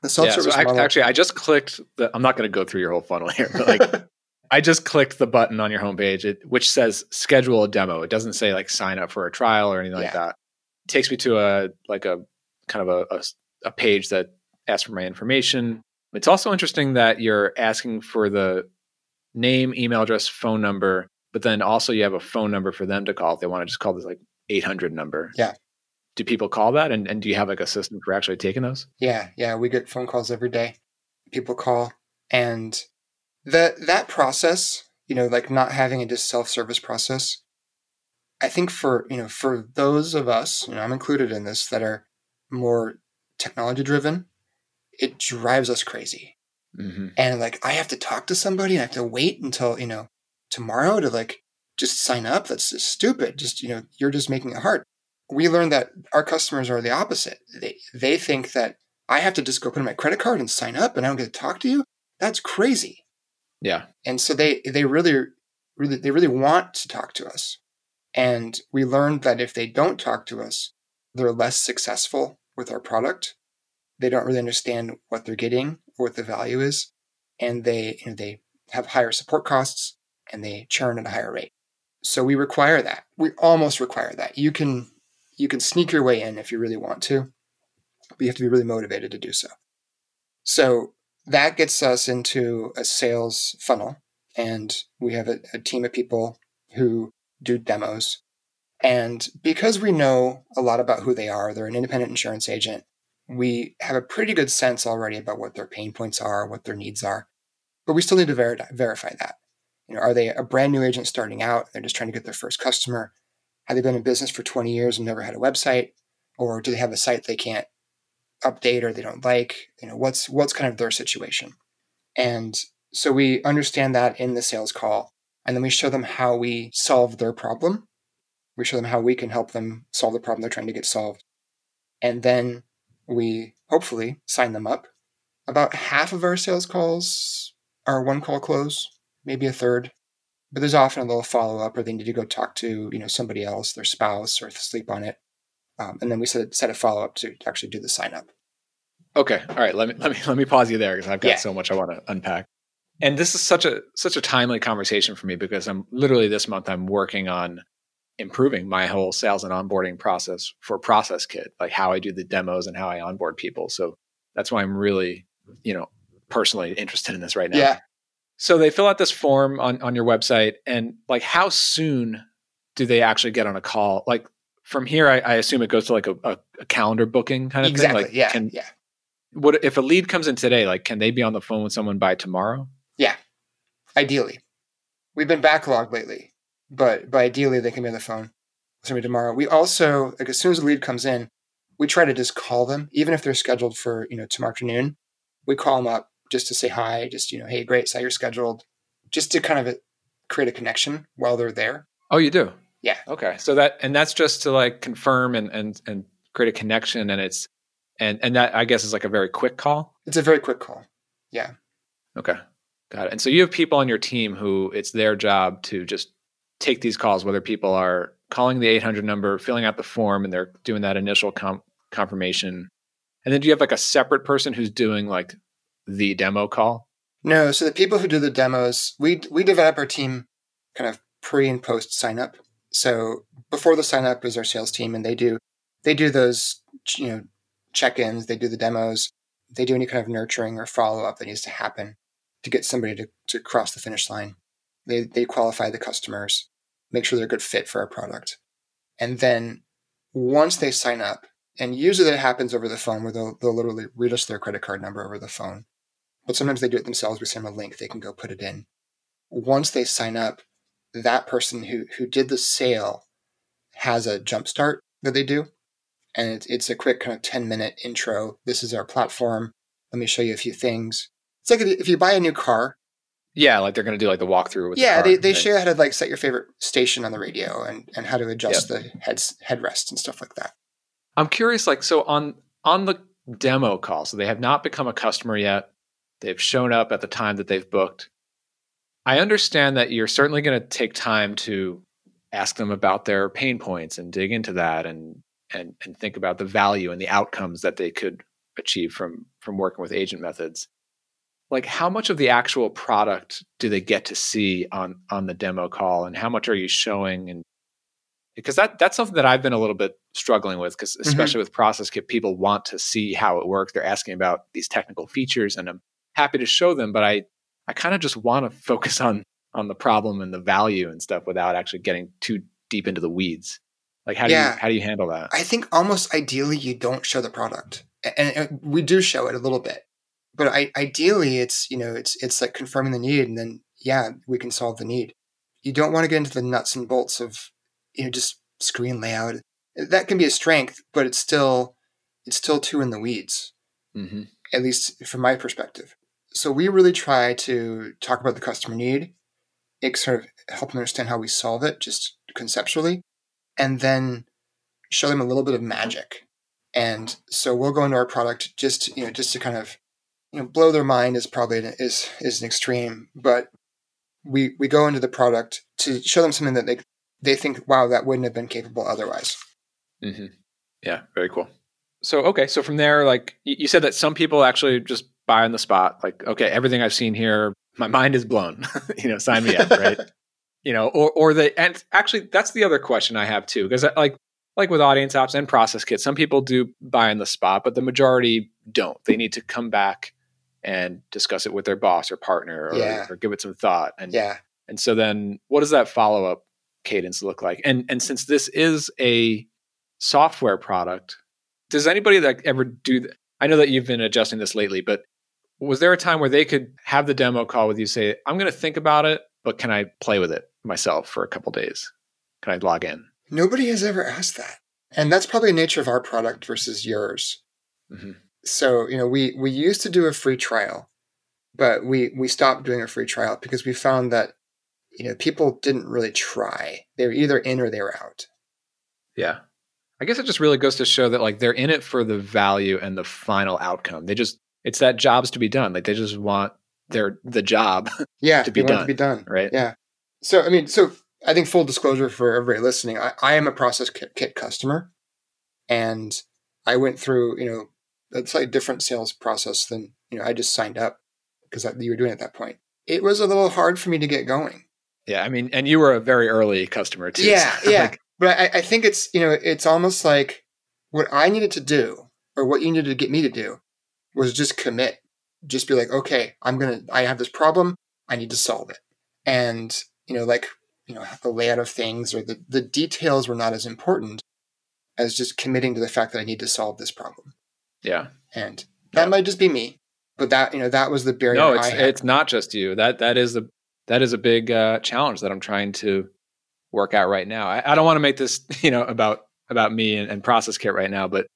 The self Yeah, so service model. actually, I just clicked. The, I'm not going to go through your whole funnel here, but like I just clicked the button on your homepage, it, which says schedule a demo. It doesn't say like sign up for a trial or anything like that. It takes me to a like a kind of a a page that asks for my information. It's also interesting that you're asking for the name, email address, phone number, but then also you have a phone number for them to call if they want to just call this like 800 number. Yeah. Do people call that? And, and do you have like a system for actually taking those? Yeah, yeah, we get phone calls every day. People call, and that that process, you know, like not having a just self service process. I think for you know for those of us, you know, I'm included in this that are more technology driven, it drives us crazy. Mm-hmm. And like I have to talk to somebody, and I have to wait until you know tomorrow to like just sign up. That's just stupid. Just you know, you're just making it hard. We learned that our customers are the opposite. They they think that I have to just go put in my credit card and sign up, and I don't get to talk to you. That's crazy. Yeah. And so they they really really they really want to talk to us. And we learned that if they don't talk to us, they're less successful with our product. They don't really understand what they're getting or what the value is, and they you know, they have higher support costs and they churn at a higher rate. So we require that. We almost require that. You can you can sneak your way in if you really want to, but you have to be really motivated to do so. So that gets us into a sales funnel, and we have a, a team of people who do demos. And because we know a lot about who they are, they're an independent insurance agent. We have a pretty good sense already about what their pain points are, what their needs are, but we still need to ver- verify that. You know, are they a brand new agent starting out? They're just trying to get their first customer. Have they been in business for 20 years and never had a website? Or do they have a site they can't update or they don't like? You know, what's what's kind of their situation? And so we understand that in the sales call. And then we show them how we solve their problem. We show them how we can help them solve the problem they're trying to get solved. And then we hopefully sign them up. About half of our sales calls are one call close maybe a third. But there's often a little follow up, or they need to go talk to you know somebody else, their spouse, or sleep on it, um, and then we set set a follow up to actually do the sign up. Okay, all right. Let me let me let me pause you there because I've got yeah. so much I want to unpack. And this is such a such a timely conversation for me because I'm literally this month I'm working on improving my whole sales and onboarding process for Process Kit, like how I do the demos and how I onboard people. So that's why I'm really, you know, personally interested in this right now. Yeah. So they fill out this form on, on your website, and like, how soon do they actually get on a call? Like from here, I, I assume it goes to like a, a, a calendar booking kind of exactly. thing. Like, yeah, can, yeah. What if a lead comes in today? Like, can they be on the phone with someone by tomorrow? Yeah, ideally. We've been backlogged lately, but but ideally they can be on the phone with somebody tomorrow. We also like as soon as the lead comes in, we try to just call them, even if they're scheduled for you know tomorrow afternoon. We call them up just to say hi, just, you know, hey, great, saw you're scheduled, just to kind of uh, create a connection while they're there. Oh, you do? Yeah. Okay. So that, and that's just to like confirm and, and, and create a connection. And it's, and, and that I guess is like a very quick call. It's a very quick call. Yeah. Okay. Got it. And so you have people on your team who it's their job to just take these calls, whether people are calling the 800 number, filling out the form, and they're doing that initial com- confirmation. And then do you have like a separate person who's doing like the demo call? No. So the people who do the demos, we we develop our team kind of pre and post sign up. So before the sign up is our sales team, and they do they do those you know check ins, they do the demos, they do any kind of nurturing or follow up that needs to happen to get somebody to, to cross the finish line. They they qualify the customers, make sure they're a good fit for our product, and then once they sign up, and usually that happens over the phone where they'll, they'll literally read us their credit card number over the phone but sometimes they do it themselves. We send them a link, they can go put it in. Once they sign up, that person who, who did the sale has a jump start that they do. And it's, it's a quick kind of 10 minute intro. This is our platform. Let me show you a few things. It's like if you buy a new car. Yeah, like they're going to do like the walkthrough. With yeah, the they, they show you how to like set your favorite station on the radio and, and how to adjust yep. the heads headrest and stuff like that. I'm curious, like so on on the demo call, so they have not become a customer yet. They've shown up at the time that they've booked. I understand that you're certainly going to take time to ask them about their pain points and dig into that and and and think about the value and the outcomes that they could achieve from from working with agent methods like how much of the actual product do they get to see on on the demo call and how much are you showing and because that that's something that I've been a little bit struggling with because mm-hmm. especially mm-hmm. with process kit people want to see how it works they're asking about these technical features and I'm happy to show them, but I I kind of just want to focus on on the problem and the value and stuff without actually getting too deep into the weeds. Like how do yeah. you how do you handle that? I think almost ideally you don't show the product, and, we do show it a little bit, but I, ideally it's you know it's it's like confirming the need, and then yeah we can solve the need. You don't want to get into the nuts and bolts of you know just screen layout. That can be a strength, but it's still it's still too in the weeds. Mm-hmm. At least from my perspective. So we really try to talk about the customer need, it sort of help them understand how we solve it just conceptually, and then show them a little bit of magic. And so we'll go into our product just you know just to kind of you know blow their mind is probably an, is is an extreme, but we we go into the product to show them something that they they think wow that wouldn't have been capable otherwise. Mm-hmm. Yeah, very cool. So okay, so from there, like you said that some people actually just buy on the spot. Like, okay, everything I've seen here, my mind is blown. you know, sign me up, right? you know, or or the and actually that's the other question I have too because uh, like like with audience ops and process kits, some people do buy on the spot, but the majority don't. They need to come back and discuss it with their boss or partner or, Yeah. or give it some thought. And Yeah. and so then what does that follow up cadence look like? And and since this is a software product, does anybody that ever do that? I know that you've been adjusting this lately, but was there a time where they could have the demo call with you say, I'm going to think about it, but can I play with it myself for a couple days? Can I log in? Nobody has ever asked that. And that's probably the nature of our product versus yours. hmm So, you know, we we used to do a free trial, but we we stopped doing a free trial because we found that you know, people didn't really try. They were either in or they were out. Yeah. I guess it just really goes to show that like they're in it for the value and the final outcome. They just it's that job's to be done. Like they just want their the job, Yeah, To be they want it done, to be done. right? Yeah. So I mean, so I think full disclosure for everybody listening, I, I am a process kit, kit customer, and I went through you know a slightly different sales process than you know I just signed up because you were doing at that point. It was a little hard for me to get going. Yeah, I mean, and you were a very early customer too. Yeah, so, yeah. like, But I, I think it's you know it's almost like what I needed to do or what you needed to get me to do was just commit. Just be like, okay, I'm gonna. I have this problem. I need to solve it. And you know, like you know, the layout of things or the the details were not as important as just committing to the fact that I need to solve this problem. yeah. And that Yeah. might just be me, but that you know that was the barrier. No, it's it's not just you. That that is a that is a big uh, challenge that I'm trying to work out right now. I, I don't want to make this you know about about me and, and process kit right now, but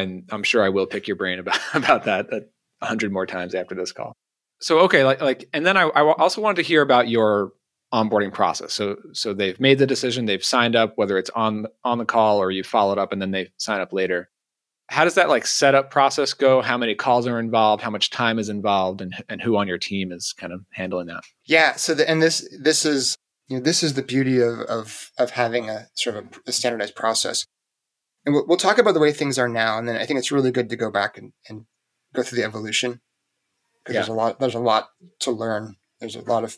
I'm I'm sure I will pick your brain about about that a hundred more times after this call. So okay, like like, and then I, I also wanted to hear about your onboarding process. So so they've made the decision, they've signed up, whether it's on on the call or you followed up and then they sign up later. How does that like setup process go? How many calls are involved? How much time is involved, and and who on your team is kind of handling that? Yeah. So the, and this this is you know this is the beauty of of of having a sort of a, a standardized process. And we'll, we'll talk about the way things are now, and then I think it's really good to go back and, and go through the evolution because Yeah. there's a lot there's a lot to learn. There's a lot of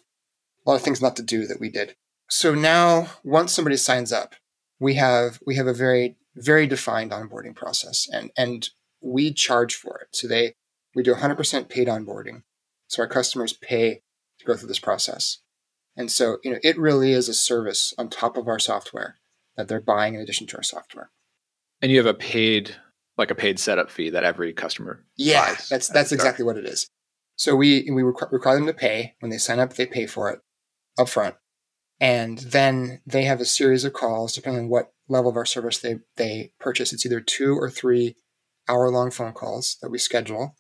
a lot of things not to do that we did. So now, once somebody signs up, we have we have a very very defined onboarding process, and and we charge for it. So they we do 100% paid onboarding. So our customers pay to go through this process. And so, you know, it really is a service on top of our software that they're buying in addition to our software. And you have a paid, like a paid setup fee that every customer. Yeah, buys that's that's exactly what it is. So we we requ- require them to pay when they sign up. They pay for it upfront, and then they have a series of calls depending on what level of our service they they purchase. It's either two or three hour long phone calls that we schedule,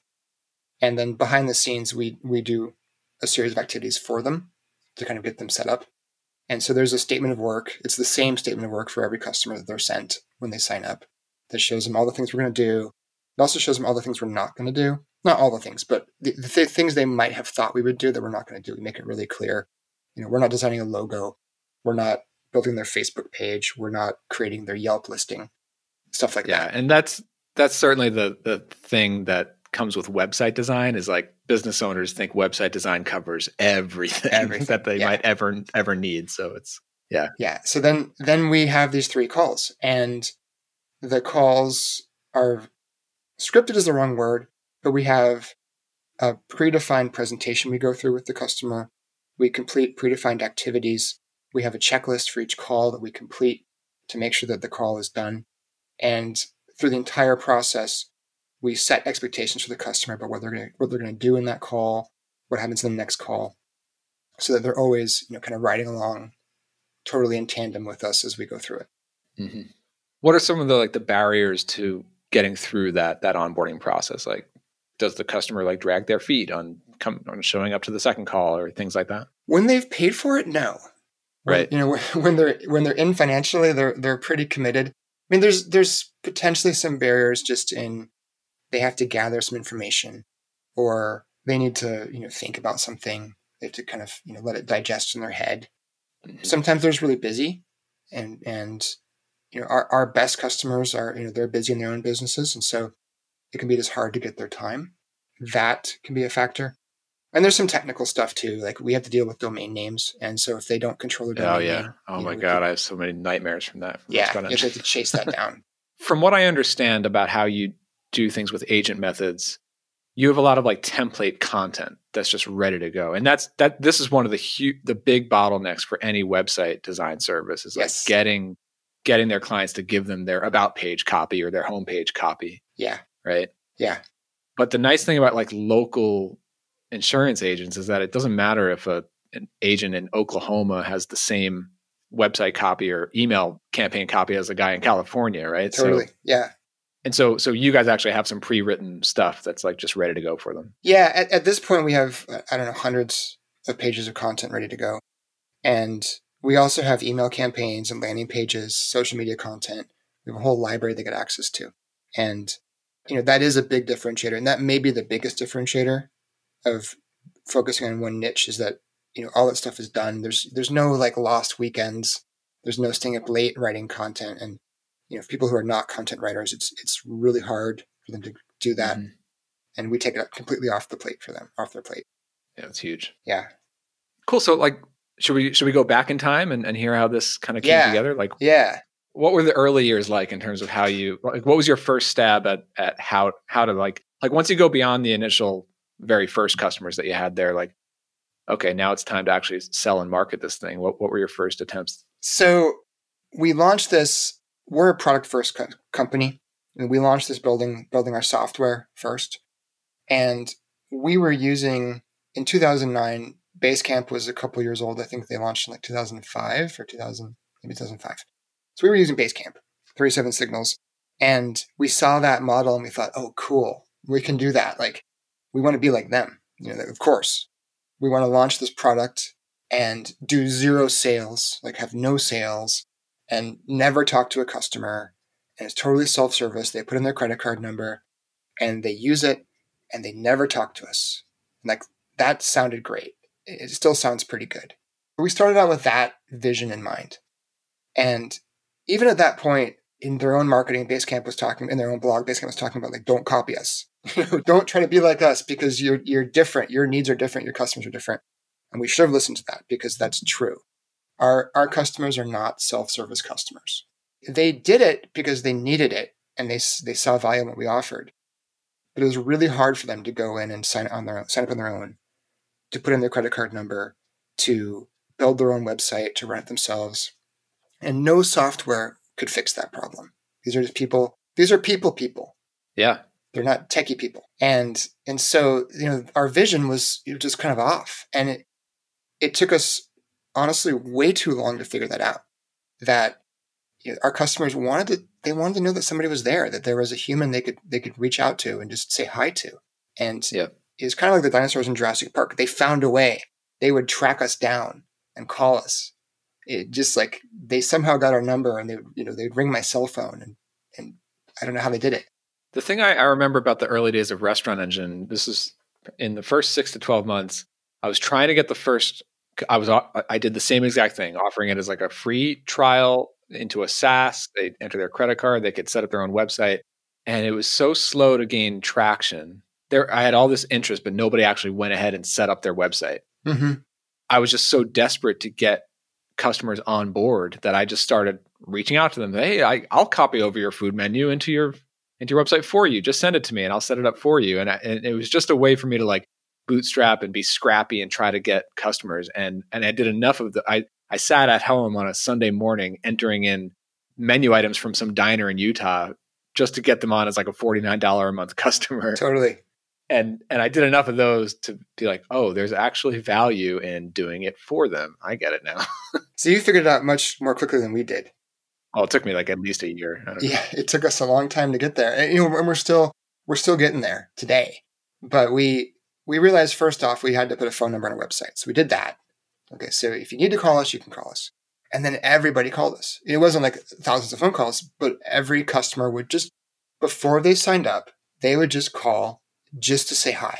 and then behind the scenes we we do a series of activities for them to kind of get them set up. And so there's a statement of work. It's the same statement of work for every customer that they're sent when they sign up. That shows them all the things we're going to do. It also shows them all the things we're not going to do. Not all the things, but the, the th- things they might have thought we would do that we're not going to do. We make it really clear. You know, we're not designing a logo. We're not building their Facebook page. We're not creating their Yelp listing. Stuff like Yeah, that. Yeah, and that's that's certainly the the thing that comes with website design is like business owners think website design covers everything, Everything, that they yeah. might ever ever need. So it's yeah Yeah. So then then we have these three calls, and the calls are scripted is the wrong word, but we have a predefined presentation we go through with the customer. We complete predefined activities. We have a checklist for each call that we complete to make sure that the call is done. And through the entire process, we set expectations for the customer about what they're going to what they're going to do in that call, what happens in the next call, so that they're always you know kind of riding along totally in tandem with us as we go through it. Mm-hmm. What are some of the like the barriers to getting through that that onboarding process? Like, does the customer like drag their feet on come on showing up to the second call or things like that? When they've paid for it, no. When- Right. You know, when they're when they're in financially, they're they're pretty committed. I mean, there's there's potentially some barriers just in they have to gather some information, or they need to you know think about something. They have to kind of you know let it digest in their head. Mm-hmm. Sometimes they're just really busy, and and you know our our best customers are you know they're busy in their own businesses, and so it can be just hard to get their time. That can be a factor. And there's some technical stuff too. Like we have to deal with domain names, and so if they don't control the oh, domain, Oh yeah. name, Oh my know, god, I have so many nightmares from that. from yeah, you have to chase that down. From what I understand about how you do things with agent methods, you have a lot of like template content that's just ready to go, and that's that. This is one of the huge the big bottlenecks for any website design service is like Yes. getting getting their clients to give them their about page copy or their homepage copy, yeah, right? yeah, But the nice thing about like local insurance agents is that it doesn't matter if a an agent in Oklahoma has the same website copy or email campaign copy as a guy in California, right? totally. So yeah, and so so you guys actually have some pre-written stuff that's like just ready to go for them. yeah. At, at this point, we have I don't know hundreds of pages of content ready to go, and we also have email campaigns and landing pages, social media content. We have a whole library they get access to, and you know that is a big differentiator, and that may be the biggest differentiator of focusing on one niche is that you know all that stuff is done. There's there's no like lost weekends. There's no staying up late writing content, and you know for people who are not content writers, it's it's really hard for them to do that, Mhm. and we take it completely off the plate for them, off their plate. Yeah, it's huge. Yeah, Cool. So like should we should we go back in time and, and hear how this kind of came Yeah. together? Like yeah. what were the early years like in terms of how you like what was your first stab at at how how to like like once you go beyond the initial very first customers that you had there like okay now it's time to actually sell and market this thing what what were your first attempts So we launched this. We're a product first co- company, and we launched this building building our software first. And we were using in 2009. Basecamp was a couple years old. I think they launched in like 2005 or 2000, maybe 2005. So we were using Basecamp, 37 signals, and we saw that model and we thought, oh, cool, we can do that. Like we want to be like them. You know, of course, we want to launch this product and do zero sales, like have no sales and never talk to a customer. And it's totally self service. They put in their credit card number and they use it and they never talk to us. And like that sounded great. It still sounds pretty good. We started out with that vision in mind. And even at that point, in their own marketing, Basecamp was talking in their own blog, Basecamp was talking about like, don't copy us. don't try to be like us because you're you're different. Your needs are different. Your customers are different. And we should have listened to that because that's true. Our our customers are not self-service customers. They did it because they needed it and they they saw value in what we offered. But it was really hard for them to go in and sign on their own, sign up on their own, to put in their credit card number, to build their own website, to run it themselves. And no software could fix that problem. These are just people. These are people people. yeah They're not techie people. And and so, you know, our vision was just kind of off. And it it took us honestly way too long to figure that out. That you know, our customers wanted to they wanted to know that somebody was there, that there was a human they could they could reach out to and just say hi to. And Yeah. It's kind of like the dinosaurs in Jurassic Park. They found a way. They would track us down and call us. It just like they somehow got our number and they would, you know, they'd ring my cell phone and and I don't know how they did it. the thing I, I remember about the early days of restaurant engine this is in the first six to 12 months i was trying to get the first i was i did the same exact thing offering it as like a free trial into a SaaS. They enter their credit card. They could set up their own website, and it was so slow to gain traction. There, I had all this interest, but nobody actually went ahead and set up their website. Mm-hmm. I was just so desperate to get customers on board that I just started reaching out to them. Hey, I, I'll copy over your food menu into your into your website for you. Just send it to me, and I'll set it up for you. And, I, and it was just a way for me to like bootstrap and be scrappy and try to get customers. And and I did enough of the. I I sat at home on a Sunday morning entering in menu items from some diner in Utah just to get them on as like a forty nine dollar a month customer Totally. And and I did enough of those to be like, oh, there's actually value in doing it for them. I get it now. So you figured it out much more quickly than we did. well, it took me like at least a year. Don't know. Yeah, it took us a long time to get there. And, you know, and we're still we're still getting there today. But we we realized first off we had to put a phone number on our website. So we did that. Okay, so if you need to call us, you can call us. And then everybody called us. It wasn't like thousands of phone calls, but every customer would just before they signed up, they would just call just to say hi.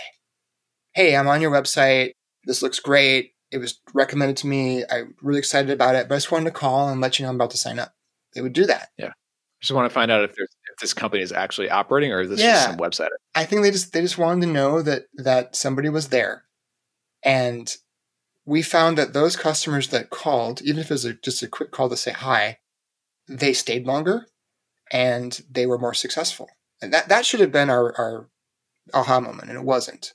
Hey, I'm on your website. This looks great. It was recommended to me. I'm really excited about it, but I just wanted to call and let you know I'm about to sign up. They would do that. Yeah. I just want to find out if there's if this company is actually operating or is this Yeah. just some website. I think they just they just wanted to know that that somebody was there And we found that those customers that called, even if it was a, just a quick call to say hi, they stayed longer and they were more successful. And that, that should have been our, our aha moment, and it wasn't.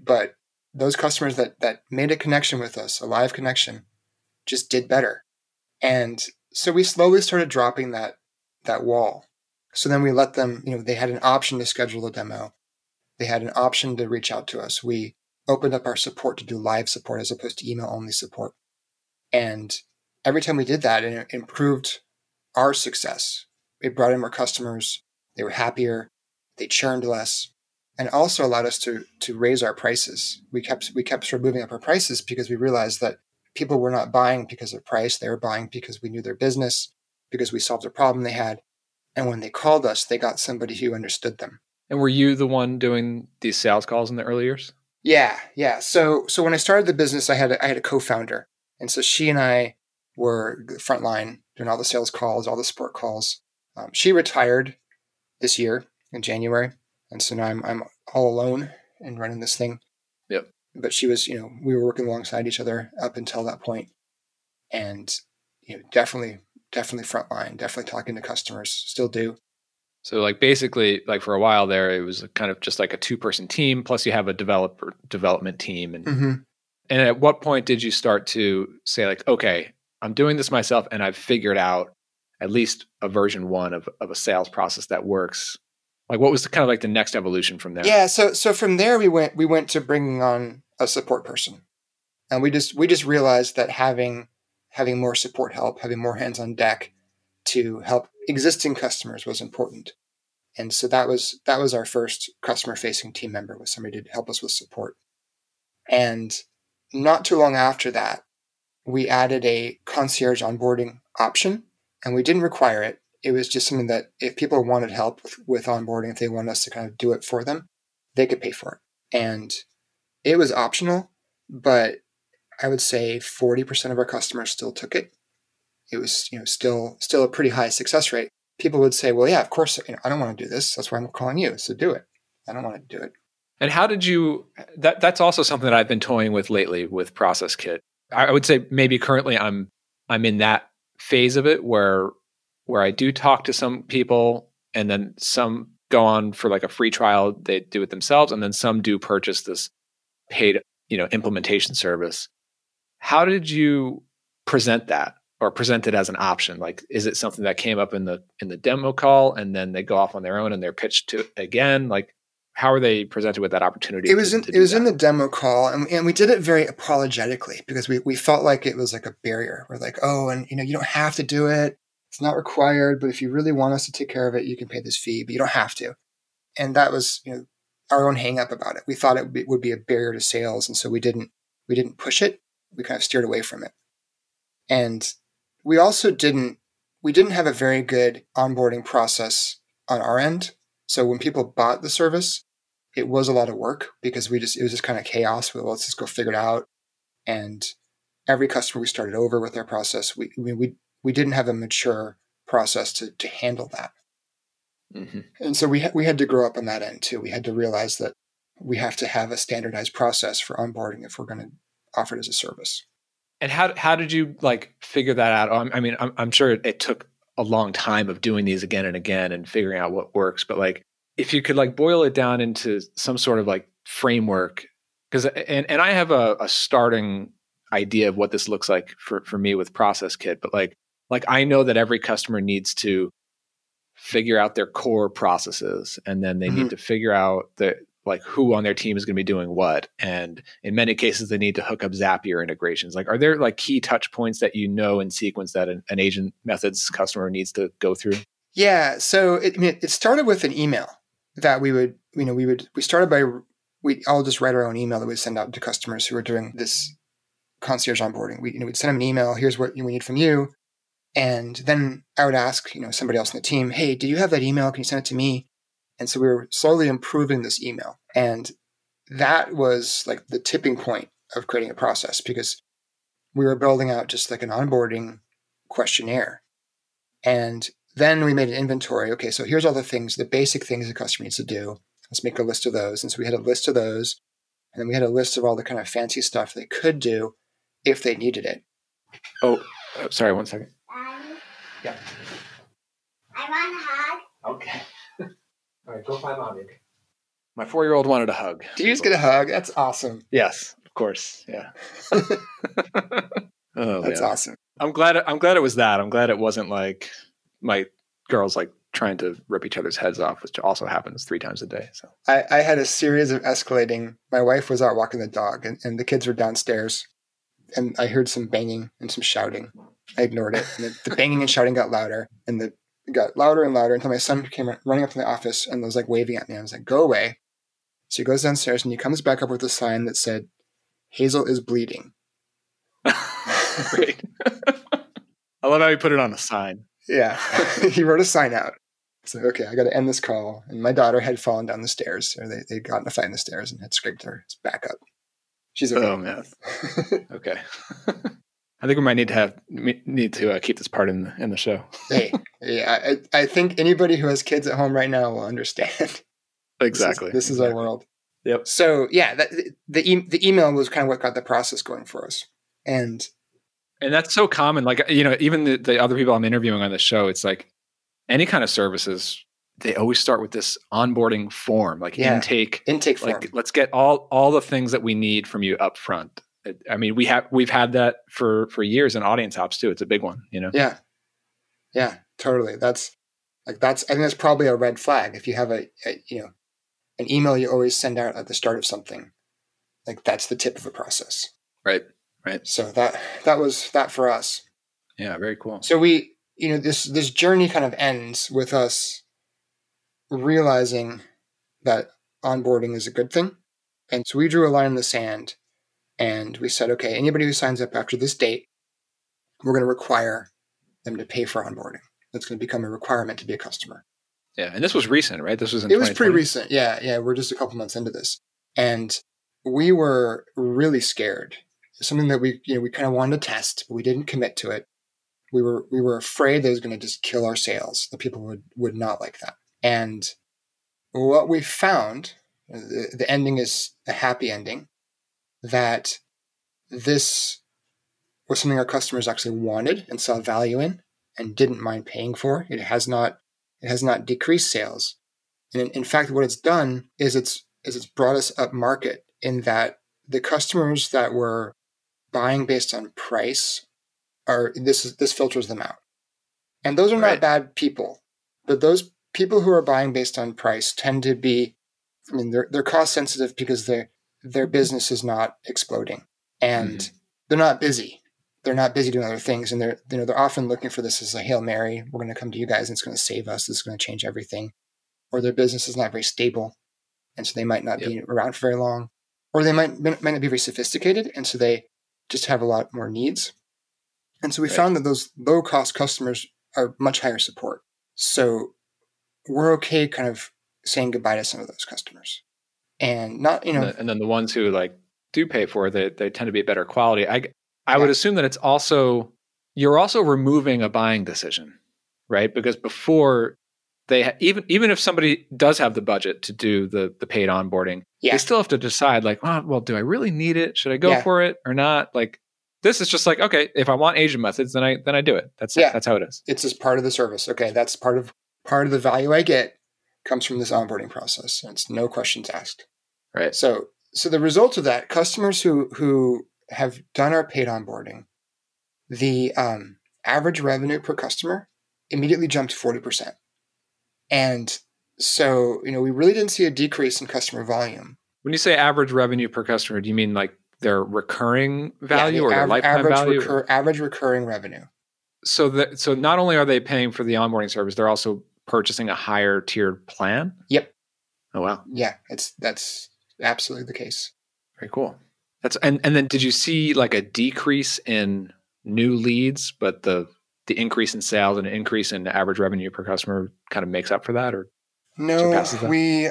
But those customers that, that made a connection with us, a live connection, just did better. And so we slowly started dropping that, that wall. So then we let them, you know, they had an option to schedule a demo. They had an option to reach out to us. We opened up our support to do live support as opposed to email only support. And every time we did that, it improved our success. It brought in more customers. They were happier. They churned less and also allowed us to, to raise our prices. We kept, we kept sort of moving up our prices because we realized that people were not buying because of price. They were buying because we knew their business, because we solved a problem they had. And when they called us, they got somebody who understood them. And were you the one doing these sales calls in the early years? Yeah, yeah. So so when I started the business, I had a, I had a co-founder, and so she and I were frontline doing all the sales calls, all the support calls. Um, she retired this year in January, and so now I'm I'm all alone and running this thing. Yep. But she was, you know, we were working alongside each other up until that point, and you know, definitely, definitely frontline, definitely talking to customers, still do. So like basically like for a while there it was kind of just like a two person team plus you have a developer development team and mm-hmm. and at what point did you start to say like okay I'm doing this myself and I've figured out at least a version 1 of of a sales process that works like what was the, kind of like the next evolution from there Yeah so so from there we went we went to bringing on a support person and we just we just realized that having having more support help having more hands on deck to help existing customers was important. And so that was that was our first customer facing team member was somebody to help us with support. And not too long after that, we added a concierge onboarding option and we didn't require it. It was just something that if people wanted help with, with onboarding, if they wanted us to kind of do it for them, they could pay for it. And it was optional, but I would say 40% of our customers still took it it was you know still still a pretty high success rate. People would say, "Well, yeah, of course, you know, I don't want to do this. That's why I'm calling you. So do it. I don't want to do it." And how did you? That that's also something that I've been toying with lately with Process Kit. I would say maybe currently I'm I'm in that phase of it where where I do talk to some people and then some go on for like a free trial they do it themselves and then some do purchase this paid you know implementation service. How did you present that or present it as an option? Like is it something that came up in the in the demo call and then they go off on their own and they're pitched to again? Like how are they presented with that opportunity it was to, in, to it was that? in the demo call and, and we did it very apologetically because we, we felt like it was like a barrier. We're like oh and you know you don't have to do it it's not required but if you really want us to take care of it you can pay this fee but you don't have to and that was you know our own hang up about it we thought it would be, a barrier to sales and so we didn't we didn't push it we kind of steered away from it and we also didn't we didn't have a very good onboarding process on our end. So when people bought the service, it was a lot of work because we just it was just kind of chaos. Well, let's just go figure it out. And every customer we started over with their process. We we we, didn't have a mature process to to handle that. Mm-hmm. And so we ha- we had to grow up on that end too. We had to realize that we have to have a standardized process for onboarding if we're going to offer it as a service. And how how did you like figure that out? I mean, I'm, I'm sure it took a long time of doing these again and again and figuring out what works. But like, if you could like boil it down into some sort of like framework, because and and I have a, a starting idea of what this looks like for for me with Process Kit, but like like I know that every customer needs to figure out their core processes and then they mm-hmm. need to figure out the like who on their team is going to be doing what and in many cases they need to hook up zapier integrations. Like are there like key touch points that you know in sequence that an, an agent methods customer needs to go through? Yeah so it, I mean, it started with an email that we would you know we would we started by we all just write our own email that we send out to customers who are doing this concierge onboarding. We you know we'd send them an email here's what we need from you and then i would ask you know somebody else in the team hey did you have that email can you send it to me and so we were slowly improving this email. And that was like the tipping point of creating a process because we were building out just like an onboarding questionnaire. And then we made an inventory. Okay, so here's all the things, the basic things the customer needs to do. Let's make a list of those. And so we had a list of those. And then we had a list of all the kind of fancy stuff they could do if they needed it. Oh, oh sorry, one second. Yeah. I want a hug. Okay. All right, go find mommy. My four year old wanted a hug. Do you just get a hug? That's awesome. Yes, of course. Yeah. oh, That's man. awesome. I'm glad. I'm glad it was that. I'm glad it wasn't like my girls like trying to rip each other's heads off, which also happens three times a day. So I, I had a series of escalating. My wife was out walking the dog, and, and the kids were downstairs, and I heard some banging and some shouting. I ignored it, and the, the banging and shouting got louder, and the it got louder and louder until my son came running up to the office and was like waving at me. I was like, "Go away!" So he goes downstairs and he comes back up with a sign that said, "Hazel is bleeding." great. I love how he put it on a sign. Yeah, he wrote a sign out. So okay, I got to end this call. And my daughter had fallen down the stairs, or they they got in a fight in the stairs and had scraped her back up. She's okay. Oh man. Okay. I think we might need to have need to uh, keep this part in the, in the show. hey, yeah, I, I think anybody who has kids at home right now will understand. Exactly. This is, this is our world. Yep. So yeah, that, the e- the email was kind of what got the process going for us, and And that's so common. Like you know, even the, the other people I'm interviewing on the show, it's like any kind of services, they always start with this onboarding form, like Yeah. intake. intake form. Like let's get all all the things that we need from you up front. I mean, we have we've had that for for years in audience ops too. It's a big one, you know. yeah, yeah, totally. That's like that's I think that's probably a red flag if you have a, a you know an email you always send out at the start of something. Like that's the tip of a process. Right. Right. So that that was that for us. Yeah. Very cool. So we, you know, this this journey kind of ends with us realizing that onboarding is a good thing. And so we drew a line in the sand and we said, okay, anybody who signs up after this date, we're going to require them to pay for onboarding. That's going to become a requirement to be a customer. Yeah. And this was recent, right? This was in. It was pretty recent. Yeah, yeah. We're just a couple months into this. And we were really scared. Something that we, you know, we kind of wanted to test, but we didn't commit to it. We were we were afraid that it was going to just kill our sales. The people would would not like that. And what we found, uh, the, the ending is a happy ending, that this was something our customers actually wanted and saw value in and didn't mind paying for. It has not it has not decreased sales. And in, in fact, what it's done is it's is it's brought us up market in that the customers that were buying based on price are this is this filters them out. And those are not bad people. But those people who are buying based on price tend to be I mean they're they're cost sensitive because their their business is not exploding. And mm-hmm. they're not busy. They're not busy doing other things and they're you know they're often looking for this as a Hail Mary. We're gonna come to you guys and it's gonna save us, this is gonna change everything. Or their business is not very stable. And so they might not be around for very long. Or they might might not be very sophisticated, and so they just have a lot more needs. And so we Right. found that those low cost customers are much higher support. So we're okay kind of saying goodbye to some of those customers. And not, you know, and, the- and then the ones who like do pay for it, they, they tend to be better quality. I I would assume that it's also you're also removing a buying decision, right? Because before they ha- even even if somebody does have the budget to do the the paid onboarding, Yeah. they still have to decide like, oh, well, do I really need it? Should I go Yeah. for it or not? Like this is just like okay, if I want Agent Methods, then I then I do it. That's Yeah. that's how it is. it's just part of the service. Okay, that's part of part of the value I get comes from this onboarding process. And it's no questions asked. Right. So so the result of that, customers who who have done our paid onboarding, the um, average revenue per customer immediately jumped forty percent, and so you know we really didn't see a decrease in customer volume. When you say average revenue per customer, do you mean like their recurring value Yeah, or av- lifetime average value? recur- average recurring revenue. so that so not only are they paying for the onboarding service, they're also purchasing a higher tiered plan. Yep. Oh wow, Yeah, it's that's absolutely the case. very cool. That's and and then did you see like a decrease in new leads, but the the increase in sales and an increase in average revenue per customer kind of makes up for that, or No, that? we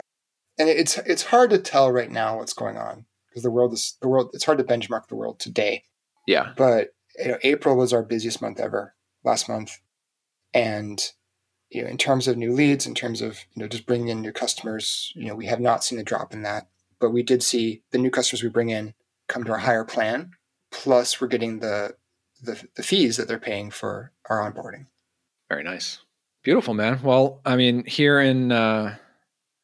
and it's it's hard to tell right now what's going on because the world is the world. It's hard to benchmark the world today. yeah, But you know, April was our busiest month ever last month, and you know, in terms of new leads, in terms of you know just bringing in new customers, you know, we have not seen a drop in that. but we did see the new customers we bring in come to our higher plan. Plus, we're getting the the, the fees that they're paying for our onboarding. Very nice, beautiful, man. Well, I mean, here in uh,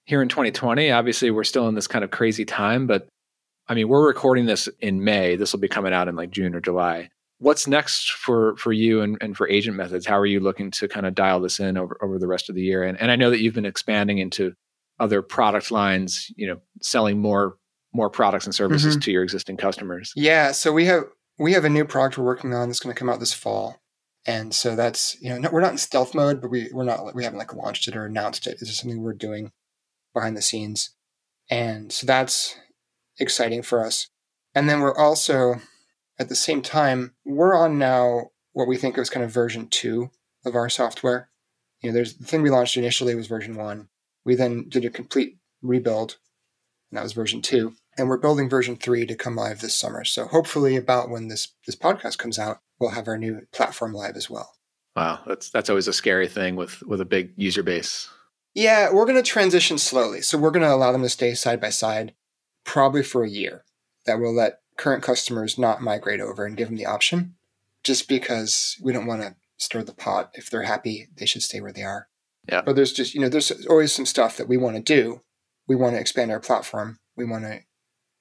here in 2020, obviously, we're still in this kind of crazy time, but I mean, we're recording this in May. This will be coming out in like June or July. What's next for for you and, and for Agent Methods? How are you looking to kind of dial this in over, over the rest of the year? And, and I know that you've been expanding into other product lines, you know, selling more more products and services mm-hmm. to your existing customers. Yeah, so we have we have a new product we're working on that's going to come out this fall, and so that's you know no, we're not in stealth mode, but we we're not we haven't like launched it or announced it. It's just something we're doing behind the scenes, and so that's exciting for us. And then we're also at the same time we're on now what we think of as kind of version two of our software. You know, there's the thing we launched initially was version one. We then did a complete rebuild, and that was version two. And we're building version three to come live this summer. So hopefully, about when this this podcast comes out, we'll have our new platform live as well. Wow, that's that's always a scary thing with with a big user base. Yeah, we're going to transition slowly. So we're going to allow them to stay side by side, probably for a year. That will let current customers not migrate over and give them the option, just because we don't want to stir the pot. If they're happy, they should stay where they are. Yeah. But there's just, you know, there's always some stuff that we want to do. We want to expand our platform. We want to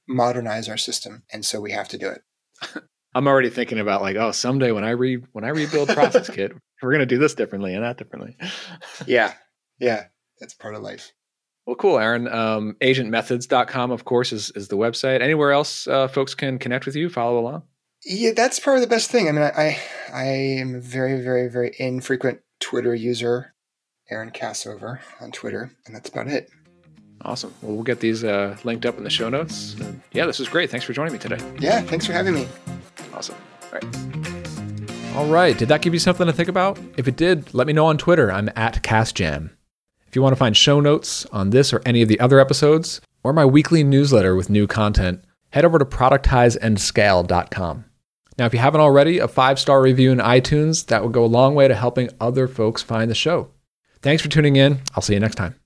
modernize our system. And so we have to do it. I'm already thinking about like, oh, someday when I re when I rebuild ProcessKit, we're gonna do this differently and that differently. yeah. Yeah. That's part of life. Well, cool, Aaron. Um, agentmethods.com, of course, is, is the website. Anywhere else uh, folks can connect with you, follow along? Yeah, that's probably the best thing. I mean, I, I, I am a very, very, very infrequent Twitter user. Aaron Kassover on Twitter, and that's about it. Awesome. Well, we'll get these uh, linked up in the show notes. Yeah, this was great. Thanks for joining me today. Yeah, thanks for having me. Awesome. All right. All right. Did that give you something to think about? If it did, let me know on Twitter. I'm at CasJam. If you want to find show notes on this or any of the other episodes, or my weekly newsletter with new content, head over to productizeandscale.com. Now, if you haven't already, a five star review in iTunes, that would go a long way to helping other folks find the show. Thanks for tuning in. I'll see you next time.